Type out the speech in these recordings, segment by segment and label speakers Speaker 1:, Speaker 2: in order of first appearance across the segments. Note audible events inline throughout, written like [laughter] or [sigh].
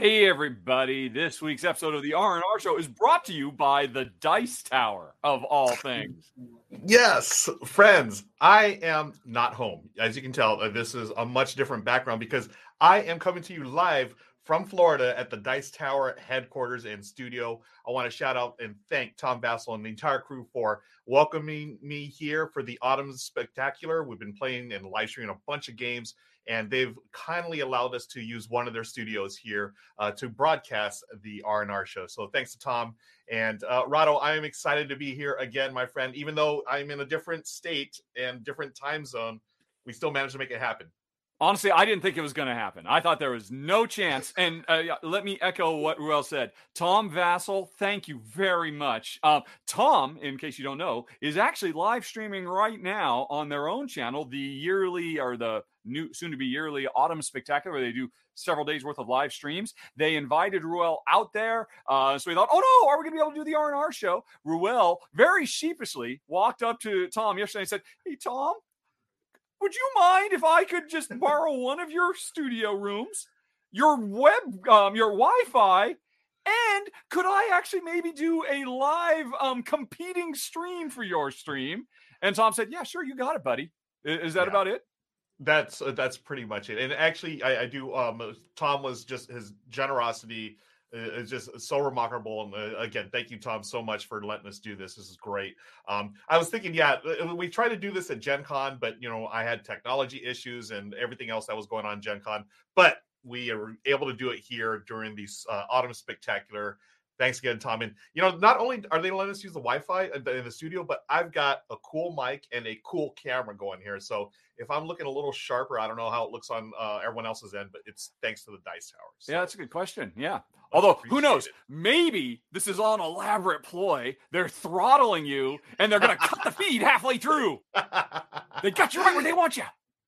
Speaker 1: Hey everybody! This week's episode of the R and R Show is brought to you by the Dice Tower of all things.
Speaker 2: Yes, friends, I am not home. As you can tell, uh, this is a much different background because I am coming to you live from Florida at the Dice Tower headquarters and studio. I want to shout out and thank Tom Vasel and the entire crew for welcoming me here for the Autumn Spectacular. We've been playing and live streaming a bunch of games and they've kindly allowed us to use one of their studios here uh, to broadcast the R&R show. So thanks to Tom and uh, Rahdo. I am excited to be here again, my friend. Even though I'm in a different state and different time zone, we still managed to make it happen.
Speaker 1: Honestly, I didn't think it was going to happen. I thought there was no chance. And uh, let me echo what Ruel said. Tom Vasel, thank you very much. Um, Tom, in case you don't know, is actually live streaming right now on their own channel the yearly or the new soon to be yearly autumn spectacular they do several days worth of live streams they invited ruel out there uh, so we thought oh no are we going to be able to do the r&r show ruel very sheepishly walked up to tom yesterday and said hey tom would you mind if I could just borrow one of your studio rooms, your web, um, your Wi-Fi, and could I actually maybe do a live um, competing stream for your stream? And Tom said, "Yeah, sure, you got it, buddy." Is that yeah. about it?
Speaker 2: That's uh, that's pretty much it. And actually, I, I do. Um, Tom was just his generosity it's just so remarkable. And uh, again, thank you, Tom, so much for letting us do this. This is great. Um, I was thinking, yeah, we tried to do this at Gen Con, but you know, I had technology issues and everything else that was going on Gen Con. But we are able to do it here during these uh, autumn spectacular. Thanks again, Tom. And you know, not only are they letting us use the Wi-Fi in the studio, but I've got a cool mic and a cool camera going here. So if I'm looking a little sharper, I don't know how it looks on uh, everyone else's end, but it's thanks to the Dice Tower.
Speaker 1: So. Yeah, that's a good question. Yeah. Although, who knows? It. Maybe this is all an elaborate ploy. They're throttling you, and they're going to cut the feed halfway through. [laughs] they got you right where they want you.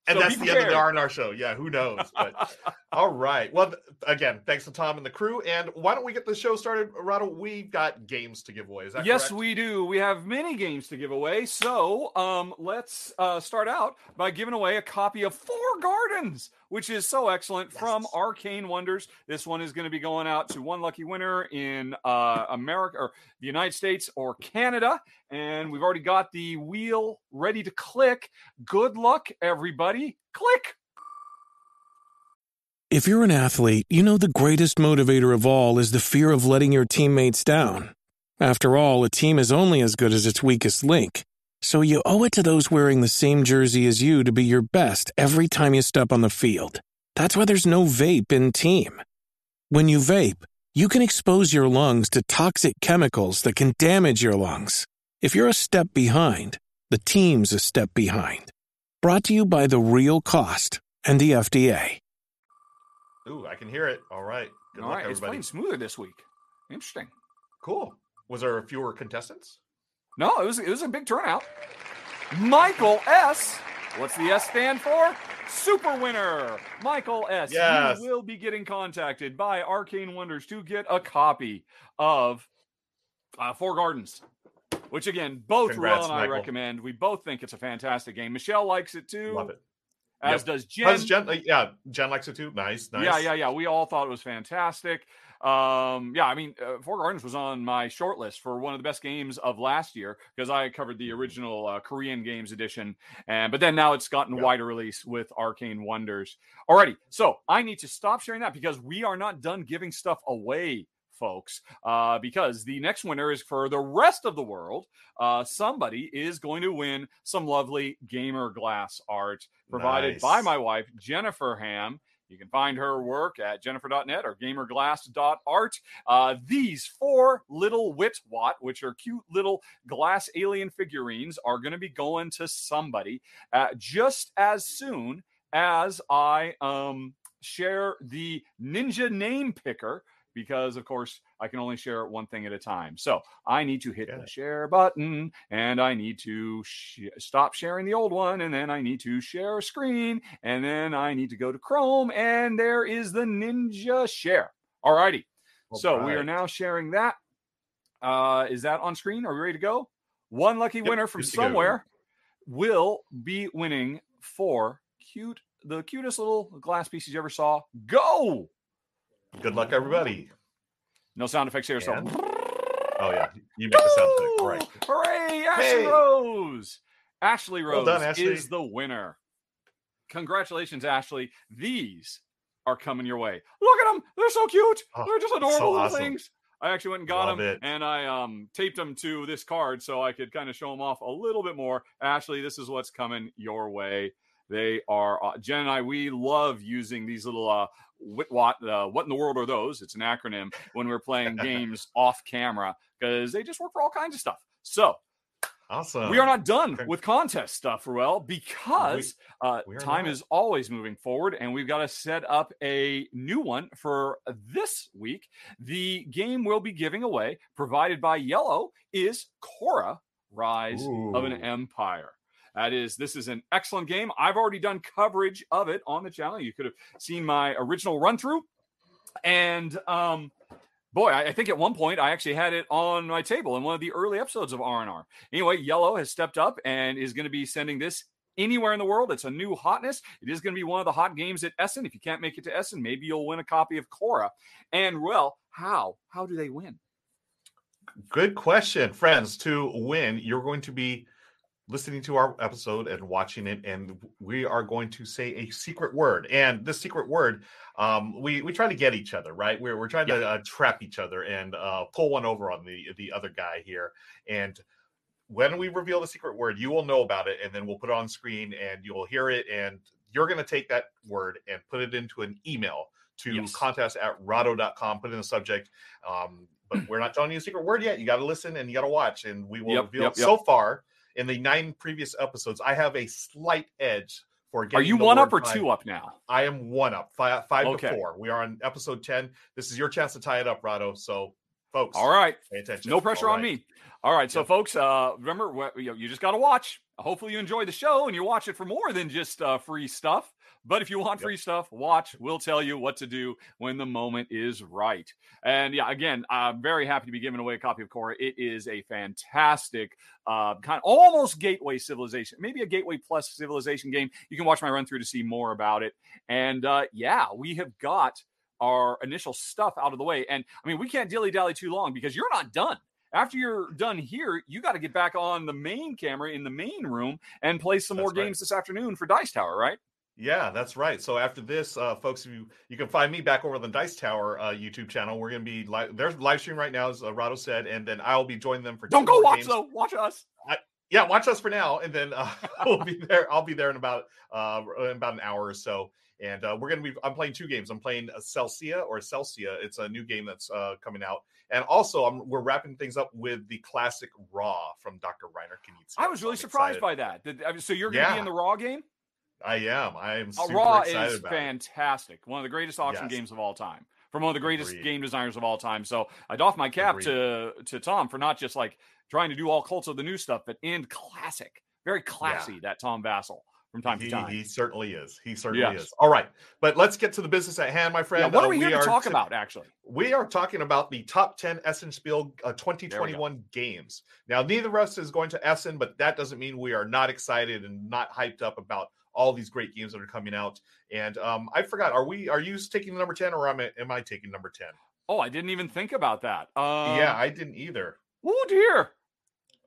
Speaker 2: And so that's the end of the R&R show. Yeah, who knows? [laughs] But all right. Well, again, thanks to Tom and the crew. And why don't we get the show started, Rahdo? We've got games to give away. Is that
Speaker 1: yes,
Speaker 2: correct?
Speaker 1: we do. We have many games to give away. So um, let's uh, start out by giving away a copy of Four Gardens, which is so excellent yes. from Arcane Wonders. This one is going to be going out to one lucky winner in uh, America or the United States or Canada. And we've already got the wheel ready to click. Good luck, everybody. Click.
Speaker 3: If you're an athlete, you know the greatest motivator of all is the fear of letting your teammates down. After all, a team is only as good as its weakest link. So you owe it to those wearing the same jersey as you to be your best every time you step on the field. That's why there's no vape in team. When you vape, you can expose your lungs to toxic chemicals that can damage your lungs. If you're a step behind, the team's a step behind. Brought to you by The Real Cost and the FDA.
Speaker 2: Ooh, I can hear it. All right.
Speaker 1: Good All luck, right. Everybody. It's playing smoother this week. Interesting.
Speaker 2: Cool. Was there fewer contestants?
Speaker 1: No, it was it was a big turnout. Michael S. What's the S stand for? Super winner, Michael S.
Speaker 2: Yes.
Speaker 1: You will be getting contacted by Arcane Wonders to get a copy of uh, Four Gardens, which again, both Congrats, and I recommend. We both think it's a fantastic game. Michelle likes it too.
Speaker 2: Love it.
Speaker 1: As yep. does Jen.
Speaker 2: Jen. Uh, yeah, Jen likes it too. Nice, nice.
Speaker 1: Yeah, yeah, yeah. We all thought it was fantastic. Um, yeah, I mean, uh, Four Gardens was on my short list for one of the best games of last year because I covered the original uh, Korean Games edition, and but then now it's gotten yeah. wider release with Arcane Wonders. Alrighty, so I need to stop sharing that because we are not done giving stuff away folks, uh, because the next winner is for the rest of the world. Uh, somebody is going to win some lovely gamer glass art provided nice. by my wife, Jennifer Ham. You can find her work at jennifer.net or gamerglass.art. Uh, these four little Witwat, which are cute little glass alien figurines, are going to be going to somebody uh, just as soon as I um, share the Ninja Name Picker because of course I can only share one thing at a time. So I need to hit the share button and I need to sh- stop sharing the old one and then I need to share a screen and then I need to go to Chrome and there is the Ninja Share. All righty. so right. we are now sharing that. Uh, is that on screen? Are we ready to go? One lucky yep, winner from somewhere will be winning four cute, the cutest little glass pieces you ever saw. Go!
Speaker 2: Good luck, everybody.
Speaker 1: No sound effects here. So,
Speaker 2: And- [laughs] Oh yeah, you make the sound effect. Right.
Speaker 1: Hooray, Ashley
Speaker 2: Hey.
Speaker 1: Rose. Ashley
Speaker 2: Well
Speaker 1: Rose
Speaker 2: done, Ashley.
Speaker 1: is the winner. Congratulations, Ashley. These are coming your way. Look at them. They're so cute.
Speaker 2: Oh,
Speaker 1: They're just adorable
Speaker 2: so
Speaker 1: little
Speaker 2: awesome.
Speaker 1: things. I actually went and got
Speaker 2: Love
Speaker 1: them
Speaker 2: it.
Speaker 1: and I um, taped them to this card so I could kind of show them off a little bit more. Ashley, this is what's coming your way. They are uh, Jen and I. We love using these little uh, what what uh, what in the world are those? It's an acronym when we're playing [laughs] games off camera because they just work for all kinds of stuff. So
Speaker 2: Awesome.
Speaker 1: we are not done with contest stuff, Ruel, because uh,
Speaker 2: we
Speaker 1: time
Speaker 2: not.
Speaker 1: is always moving forward, and we've got to set up a new one for this week. The game we'll be giving away, provided by Iello, is Khôra: Rise of an Empire. That is, this is an excellent game. I've already done coverage of it on the channel. You could have seen my original run through, and um, boy, I, I think at one point I actually had it on my table in one of the early episodes of R&R. Anyway, Iello has stepped up and is going to be sending this anywhere in the world. It's a new hotness. It is going to be one of the hot games at Essen. If you can't make it to Essen, maybe you'll win a copy of Khôra. And well, how? How do they win?
Speaker 2: Good question, friends. To win, you're going to be listening to our episode and watching it, and we are going to say a secret word. And this secret word, um, we we try to get each other right. We're we're trying to uh, trap each other and uh, pull one over on the the other guy here. And when we reveal the secret word, you will know about it, and then we'll put it on screen, and you'll hear it, and you're going to take that word and put it into an email to
Speaker 1: Yes.
Speaker 2: contest at rado.com. Put in the subject. Um, but we're not telling you a secret word yet. You got to listen and you got to watch, and we will
Speaker 1: Yep,
Speaker 2: reveal.
Speaker 1: yep, yep.
Speaker 2: So far, in the nine previous episodes, I have a slight edge for getting.
Speaker 1: Are you one up or
Speaker 2: right.
Speaker 1: two up now?
Speaker 2: I am one up, five, five
Speaker 1: Okay.
Speaker 2: to four. We are on episode ten. This is your chance to tie it up, Rahdo. So, folks,
Speaker 1: All right.
Speaker 2: pay attention.
Speaker 1: No pressure
Speaker 2: All
Speaker 1: on
Speaker 2: right.
Speaker 1: me. All right, so
Speaker 2: Yep.
Speaker 1: folks, uh, remember you, you just got to watch. Hopefully, you enjoy the show and you watch it for more than just uh, free stuff. But if you want
Speaker 2: Yep.
Speaker 1: free stuff, watch. We'll tell you what to do when the moment is right. And yeah, again, I'm very happy to be giving away a copy of Khôra. It is a fantastic, uh, kind of almost gateway civilization, maybe a gateway plus civilization game. You can watch my run through to see more about it. And uh, yeah, we have got our initial stuff out of the way. And I mean, we can't dilly dally too long because you're not done. After you're done here, you got to get back on the main camera in the main room and play some more
Speaker 2: right.
Speaker 1: games this afternoon for Dice Tower, right?
Speaker 2: Yeah, that's right. So after this, uh, folks, you you can find me back over on the Dice Tower uh, YouTube channel. We're gonna be live. There's live stream right now, as uh, Rahdo said, and then I'll be joining them for.
Speaker 1: Don't go watch
Speaker 2: games.
Speaker 1: though. Watch us.
Speaker 2: yeah, watch us for now, and then uh, [laughs] we'll be there. I'll be there in about uh, in about an hour or so, and uh, we're gonna be. I'm playing two games. I'm playing Celsia or Celsia. It's a new game that's uh, coming out, and also I'm, we're wrapping things up with the classic Ra from Dr. Reiner Knizia.
Speaker 1: I was really surprised
Speaker 2: excited.
Speaker 1: by that. Did- I mean, So you're going to be in the Ra game?
Speaker 2: I am. I am
Speaker 1: Uh,
Speaker 2: super
Speaker 1: Ra
Speaker 2: excited
Speaker 1: is
Speaker 2: about it.
Speaker 1: fantastic. One of the greatest auction
Speaker 2: Yes.
Speaker 1: games of all time. From one of the greatest
Speaker 2: Agreed.
Speaker 1: game designers of all time. So I doff my cap to to Tom for not just like trying to do all cults of the new stuff, but and classic, very classy. That Tom Vasel from time
Speaker 2: he,
Speaker 1: to time.
Speaker 2: he certainly is. He certainly
Speaker 1: Yes.
Speaker 2: is. All right, but let's get to the business at hand, my
Speaker 1: yeah,
Speaker 2: friend.
Speaker 1: what
Speaker 2: Uh,
Speaker 1: are we here to
Speaker 2: are
Speaker 1: talk about? Actually,
Speaker 2: We are talking about the top 10 Essen Spiel uh, 2021 games. Now, neither of us is going to Essen, but that doesn't mean we are not excited and not hyped up about all these great games that are coming out. And um, I forgot, are we? Are you taking the number 10 or am I, am I taking number 10?
Speaker 1: oh, I didn't even think about that. Uh,
Speaker 2: yeah, I didn't either.
Speaker 1: Oh dear.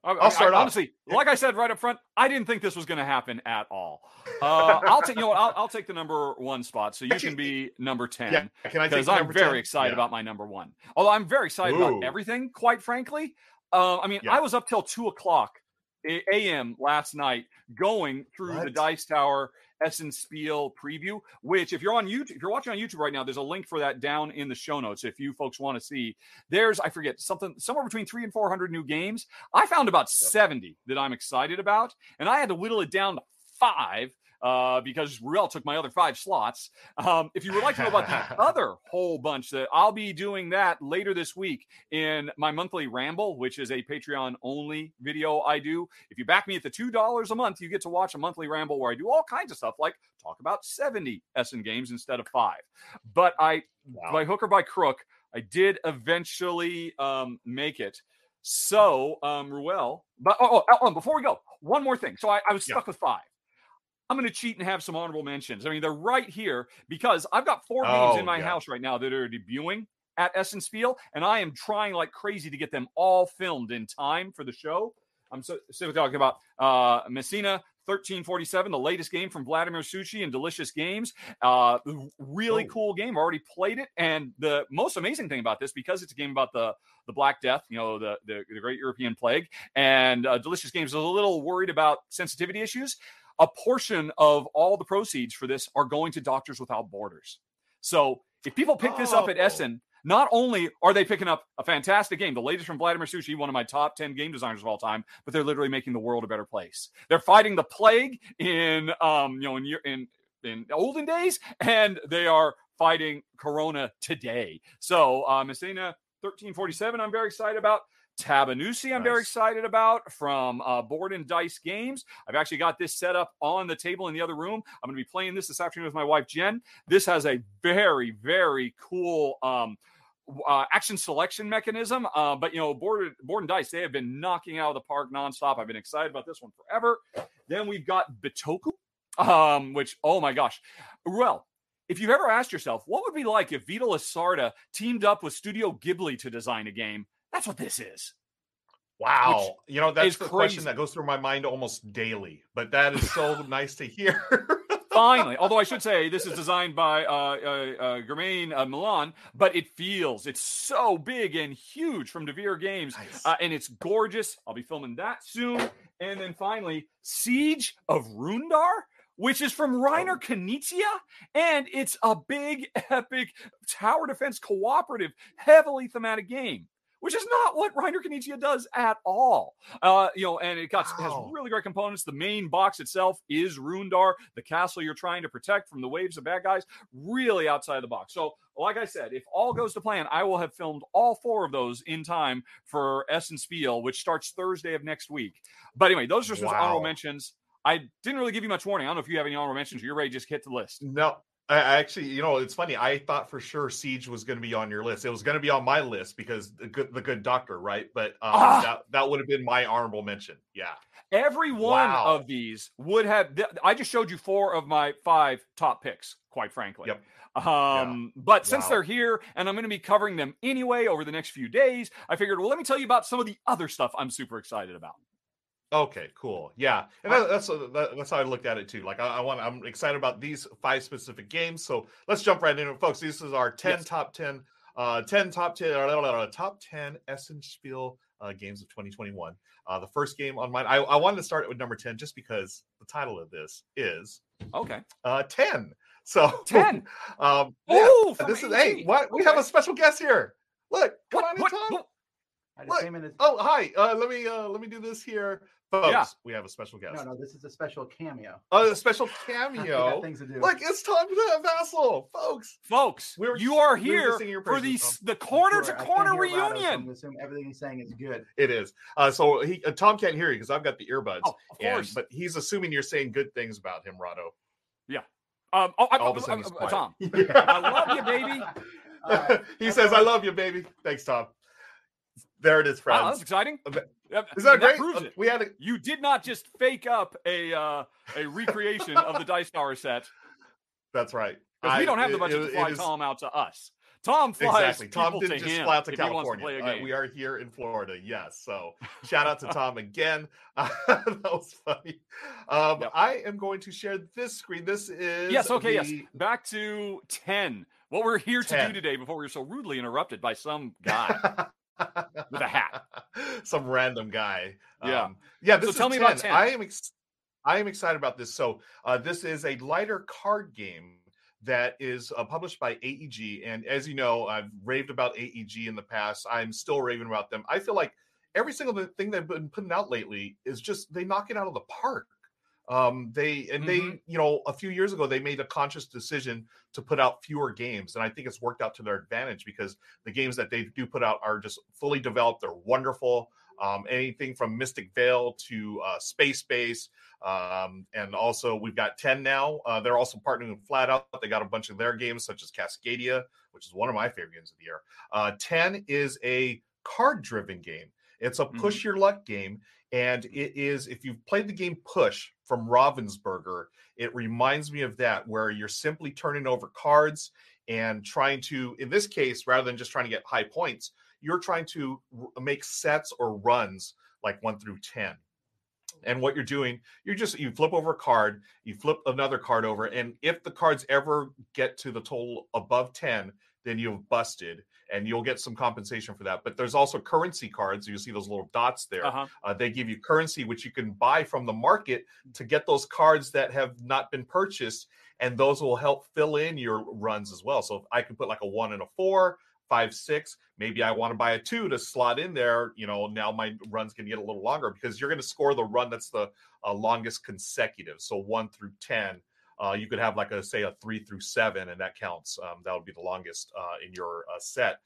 Speaker 1: I,
Speaker 2: I'll start off.
Speaker 1: honestly, like I said right up front, I didn't think this was going to happen at all. Uh, I'll take you know what, I'll, I'll take the number one spot, so you can be number ten.
Speaker 2: Yeah, can I
Speaker 1: because I'm very
Speaker 2: 10?
Speaker 1: excited
Speaker 2: Yeah.
Speaker 1: about my number one. Although I'm very excited
Speaker 2: Ooh.
Speaker 1: about everything, quite frankly. Uh, I mean,
Speaker 2: Yeah.
Speaker 1: I was up till two o'clock a.m. last night going through the Dice Tower Essen Spiel preview. Which, if you're on YouTube, if you're watching on YouTube right now, there's a link for that down in the show notes. If you folks want to see, there's I forget something somewhere between three and four hundred new games. I found about seventy that I'm excited about, and I had to whittle it down to five uh, because Ruel took my other five slots. Um, if you would like to know about the [laughs] other whole bunch, that I'll be doing that later this week in my monthly ramble, which is a Patreon only video I do. If you back me at the two dollars a month, you get to watch a monthly ramble where I do all kinds of stuff, like talk about seventy Essen games instead of five. But I,
Speaker 2: Wow.
Speaker 1: by hook or by crook, I did eventually um, make it. So, um, Ruel, but oh, oh, oh, before we go, one more thing. So I, I was
Speaker 2: Yeah.
Speaker 1: stuck with five. I'm going to cheat and have some honorable mentions. I mean, they're right here because I've got four games
Speaker 2: Oh,
Speaker 1: in my
Speaker 2: yeah.
Speaker 1: house right now that are debuting at Essen Spiel, and I am trying like crazy to get them all filmed in time for the show. I'm so so talking about uh, Messina 1347, the latest game from Vladimír Suchý and Delicious Games. Uh, really
Speaker 2: Oh.
Speaker 1: cool game. Already played it, and the most amazing thing about this, because it's a game about the the Black Death, you know, the the, the Great European Plague, and uh, Delicious Games is a little worried about sensitivity issues. A portion of all the proceeds for this are going to Doctors Without Borders. So if people pick this up at
Speaker 2: Oh.
Speaker 1: Essen, not only are they picking up a fantastic game, the latest from Vladimír Suchý, one of my top 10 game designers of all time, but they're literally making the world a better place. They're fighting the plague in um, you know, in in in olden days, and they are fighting Corona today. So uh Messina 1347, I'm very excited about. Tabannusi, I'm very excited about from uh, Board and Dice Games. I've actually got this set up on the table in the other room. I'm going to be playing this this afternoon with my wife Jen. This has a very, very cool um, uh, action selection mechanism. Uh, but you know, board board and dice, they have been knocking out of the park nonstop. I've been excited about this one forever. Then we've got Bitoku, um, which oh my gosh, well. If you've ever asked yourself, what would it be like if Vital Lacerda teamed up with Studio Ghibli to design a game? That's what this is.
Speaker 2: Wow. You know, that's the question that goes through my mind almost daily, but that is so [laughs] nice to hear. [laughs]
Speaker 1: Finally, although I should say this is designed by uh, uh, uh, Germán uh, Millán, but it feels it's so big and huge from Devir Games,
Speaker 2: Nice.
Speaker 1: uh, and it's gorgeous. I'll be filming that soon. And then finally, Siege of Runedar, which is from Reiner Knizia, and it's a big, [laughs] epic tower defense cooperative, heavily thematic game. Which is not what Reiner Knizia does at all. Uh, you know, and it got has really great components. The main box itself is Runedar, the castle you're trying to protect from the waves of bad guys, really outside of the box. So, like I said, if all goes to plan, I will have filmed all four of those in time for Essen Spiel, which starts Thursday of next week. But anyway, those are just honorable mentions. I didn't really give you much warning. I don't know if you have any honorable mentions. You're ready to just hit the list.
Speaker 2: no, I actually, you know, it's funny. I thought for sure Siege was going to be on your list. It was going to be on my list because the good, the good doctor, right? But um,
Speaker 1: Ah.
Speaker 2: that that would have been my honorable mention. Yeah.
Speaker 1: Every one
Speaker 2: Wow.
Speaker 1: of these would have. th- I just showed you four of my five top picks, quite frankly.
Speaker 2: Yep.
Speaker 1: Um, but since they're here and I'm going to be covering them anyway over the next few days, I figured, well, let me tell you about some of the other stuff I'm super excited about.
Speaker 2: Okay, cool. Yeah, and that, that's uh, that, that's how I looked at it too. Like I, I want, I'm excited about these five specific games. So let's jump right into it, folks. This is our ten
Speaker 1: Yes.
Speaker 2: top ten, uh, ten top ten, uh, top ten Essen Spiel uh, games of 2021. Uh, the first game on mine, I, I wanted to start with number ten just because the title of this is
Speaker 1: Okay.
Speaker 2: uh, ten. So
Speaker 1: 10. [laughs]
Speaker 2: um, yeah,
Speaker 1: Oh, from
Speaker 2: this is hey,
Speaker 1: 18.
Speaker 2: what we have a special guest here. Look, come
Speaker 1: What-
Speaker 2: on in,
Speaker 1: what-
Speaker 2: Tom.
Speaker 1: what-
Speaker 4: I just
Speaker 2: Look,
Speaker 4: came in as
Speaker 2: Oh, hi. Uh, let me uh, let me do this here, folks.
Speaker 1: Yeah.
Speaker 2: We have a special guest.
Speaker 4: no, no. This is a special cameo.
Speaker 2: Oh, a special [laughs] cameo.
Speaker 4: things to do.
Speaker 2: Look, it's Tom Vasel, folks.
Speaker 1: Folks,
Speaker 2: We were-
Speaker 1: you are here
Speaker 2: your
Speaker 1: for the, the corner to corner
Speaker 4: can't Rahdo, so I'm
Speaker 1: reunion.
Speaker 4: assume everything he's saying is good.
Speaker 2: It is. Uh, so he uh, Tom can't hear you because I've got the earbuds.
Speaker 1: Oh, of
Speaker 2: and-
Speaker 1: course.
Speaker 2: but he's assuming you're saying good things about him, Rahdo. Yeah.
Speaker 1: Um, oh, I,
Speaker 2: all of a sudden he's quiet.
Speaker 1: Tom,
Speaker 4: Yeah.
Speaker 1: I love you, baby. [laughs]
Speaker 4: Uh,
Speaker 2: he says, "I love you, baby." Thanks, Tom. There it is, friends.
Speaker 1: Wow, that's exciting.
Speaker 2: Uh, that-
Speaker 1: Uh,
Speaker 2: is that great?
Speaker 1: proves
Speaker 2: Uh,
Speaker 1: it.
Speaker 2: We had a.
Speaker 1: You did not just fake up a uh, a recreation of the [laughs] Dice Tower set
Speaker 2: That's right.
Speaker 1: because we don't have the budget
Speaker 2: it-
Speaker 1: to fly
Speaker 2: is-
Speaker 1: Tom out to us. Tom flies
Speaker 2: Exactly. Tom didn't
Speaker 1: to
Speaker 2: just fly out to
Speaker 1: wants to
Speaker 2: California. Uh, we are here in Florida. Yes. So [laughs] shout out to Tom again. [laughs] that was funny. Um,
Speaker 1: Yep.
Speaker 2: I am going to share this screen. This is
Speaker 1: yes, okay, yes. Back to 10. What we're here to do today before we were so rudely interrupted by some guy. With a hat. [laughs]
Speaker 2: Some random guy.
Speaker 1: Yeah.
Speaker 2: Um, yeah. This
Speaker 1: So
Speaker 2: is
Speaker 1: tell me
Speaker 2: 10.
Speaker 1: about 10.
Speaker 2: I am. Ex- I am excited about this. So uh, this is a lighter card game that is uh, published by AEG, and as you know, I've raved about AEG in the past. I'm still raving about them. I feel like every single thing they've been putting out lately is just they knock it out of the park. Um, they and they,
Speaker 1: Mhm.
Speaker 2: you know, a few years ago they made a conscious decision to put out fewer games, and I think it's worked out to their advantage because the games that they do put out are just fully developed. They're wonderful. Um, anything from Mystic Vale to uh, Space Base, um, and also we've got ten now. Uh, they're also partnering with Flat Out. They got a bunch of their games, such as Cascadia, which is one of my favorite games of the year. Uh, ten is a card-driven game. It's a
Speaker 1: Mhm.
Speaker 2: push your luck game, and it is if you've played the game Push from Ravensburger, it reminds me of that where you're simply turning over cards and trying to, in this case, rather than just trying to get high points, you're trying to make sets or runs like one through ten. And what you're doing, you're just you flip over a card, you flip another card over, and if the cards ever get to the total above 10, then you've busted and you'll get some compensation for that. But there's also currency cards. You see those little dots there.
Speaker 1: Uh-huh.
Speaker 2: Uh, they give you currency, which you can buy from the market to get those cards that have not been purchased. And those will help fill in your runs as well. So if I can put like a one and a four, five, six, maybe I want to buy a two to slot in there. You know, now my run's going to get a little longer because you're going to score the run that's the uh, longest consecutive. So one through 10. Uh, you could have like a say a three through seven, and that counts. Um, that would be the longest uh, in your uh, set.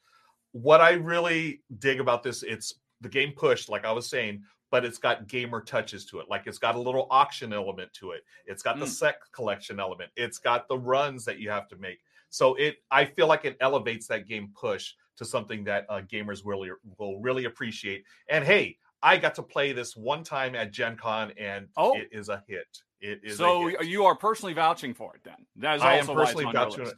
Speaker 2: What I really dig about this, it's the game pushed, like I was saying, but it's got gamer touches to it. Like it's got a little auction element to it. It's got the
Speaker 1: Mm.
Speaker 2: set collection element. It's got the runs that you have to make. So it, I feel like it elevates that game push to something that uh, gamers really will really appreciate. And hey, I got to play this one time at Gen Con, and
Speaker 1: Oh.
Speaker 2: it is a hit. It is.
Speaker 1: So you are personally vouching for it then. That is
Speaker 2: I am
Speaker 1: also why it's
Speaker 2: personally vouching.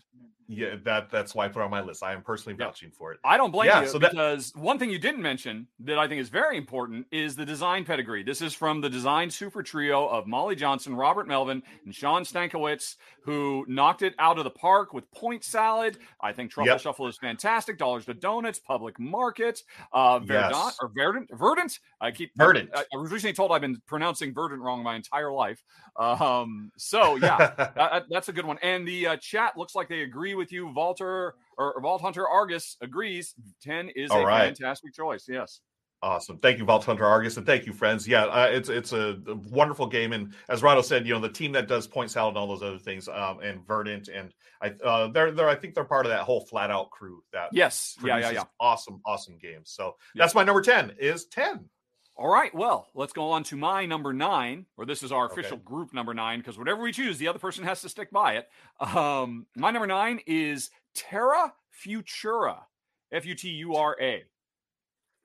Speaker 2: Yeah, that that's why I put it on my list. I am personally
Speaker 1: Yeah.
Speaker 2: vouching for it.
Speaker 1: I don't blame
Speaker 2: Yeah,
Speaker 1: you
Speaker 2: so that-
Speaker 1: because one thing you didn't mention that I think is very important is the design pedigree. This is from the design super trio of Molly Johnson, Robert Melvin, and Shawn Stankewich, who knocked it out of the park with Point Salad. I think Truffle
Speaker 2: Yep.
Speaker 1: Shuffle is fantastic. Dollars to Donuts, Public Market, uh, Verdant
Speaker 2: Yes.
Speaker 1: or Verdant, Verdant. I keep
Speaker 2: Verdant.
Speaker 1: I, I was recently told I've been pronouncing Verdant wrong my entire life. Um, so yeah, [laughs] that- that's a good one. And the uh, chat looks like they agree with you. Walter or Vault Hunter Argus agrees. Ten is
Speaker 2: All
Speaker 1: a
Speaker 2: right.
Speaker 1: fantastic choice. Yes.
Speaker 2: Awesome. Thank you, Vault Hunter Argus, and thank you, friends. Yeah, uh, it's it's a, a wonderful game, and as Rahdo said, you know, the team that does Point Salad and all those other things, um, and Verdant, and I, uh, they're they're I think they're part of that whole Flat Out crew that
Speaker 1: Yes. Yeah. Yeah. Yeah.
Speaker 2: awesome, awesome games. So
Speaker 1: Yeah.
Speaker 2: that's my number ten is ten.
Speaker 1: All right. Well, let's go on to my number nine, or this is our
Speaker 2: Okay.
Speaker 1: official group number nine, because whatever we choose, the other person has to stick by it. Um, my number nine is Terra Futura, F U T U R A.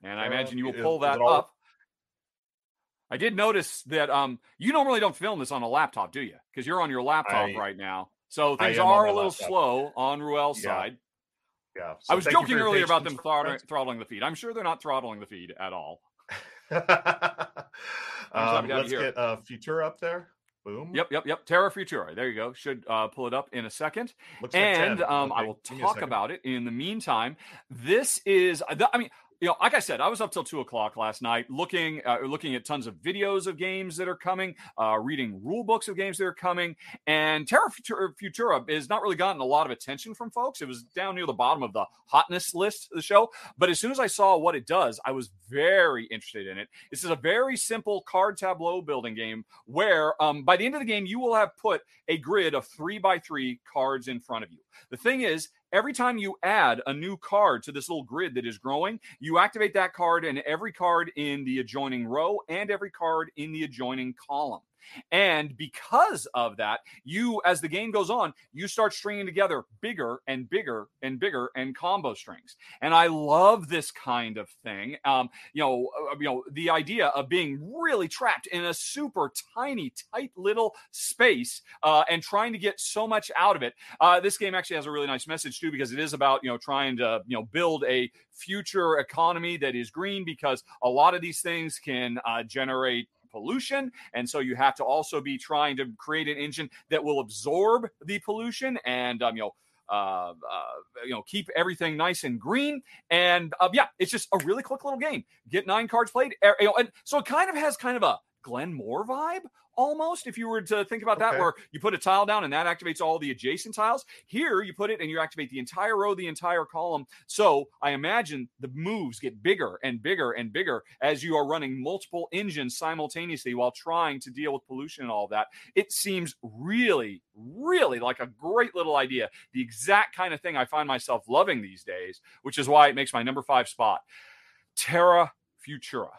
Speaker 1: And I imagine you will pull that
Speaker 2: all-
Speaker 1: up. I did notice that um, you normally don't film this on a laptop, do you? Because you're on your laptop
Speaker 2: I-
Speaker 1: right now. So things are a little
Speaker 2: laptop.
Speaker 1: slow on Ruel's
Speaker 2: Yeah.
Speaker 1: side.
Speaker 2: Yeah,
Speaker 1: I was
Speaker 2: thank you for
Speaker 1: joking earlier about them throttling, throttling the feed. I'm sure they're not throttling the feed at all. [laughs]
Speaker 2: um,
Speaker 1: happy to have
Speaker 2: let's
Speaker 1: here.
Speaker 2: get uh, Future up there. Boom.
Speaker 1: Yep, yep, yep. Terra Futura. There you go. Should uh, pull it up in a second.
Speaker 2: Looks
Speaker 1: and
Speaker 2: 10.
Speaker 1: um, I will
Speaker 2: give me a
Speaker 1: talk about it in the meantime. This is, I mean, you know, like I said, I was up till two o'clock last night, looking uh, looking at tons of videos of games that are coming, uh, reading rule books of games that are coming, and Terra Futura, has not really gotten a lot of attention from folks. It was down near the bottom of the hotness list of the show, but as soon as I saw what it does, I was very interested in it. This is a very simple card tableau building game where, um, by the end of the game, you will have put a grid of three by three cards in front of you. The thing is, every time you add a new card to this little grid that is growing, you activate that card and every card in the adjoining row and every card in the adjoining column. And because of that, you, as the game goes on, you start stringing together bigger and bigger and bigger and combo strings. And I love this kind of thing. Um, you know, uh, you know, the idea of being really trapped in a super tiny, tight little space uh, and trying to get so much out of it. Uh, this game actually has a really nice message too, because it is about you know trying to you know build a future economy that is green, because a lot of these things can uh, generate pollution and so you have to also be trying to create an engine that will absorb the pollution and um, you know uh, uh, you know, keep everything nice and green. And uh, yeah, it's just a really quick little game. Get nine cards played. er, You know, and so it kind of has kind of a Glenmore vibe almost if you were to think about that
Speaker 2: Okay.
Speaker 1: where you put a tile down and that activates all the adjacent tiles here you put it and you activate the entire row the entire column. So i imagine the moves get bigger and bigger and bigger as you are running multiple engines simultaneously while trying to deal with pollution and all that. It seems really really like a great little idea the exact kind of thing i find myself loving these days which is why it makes my number five spot terra futura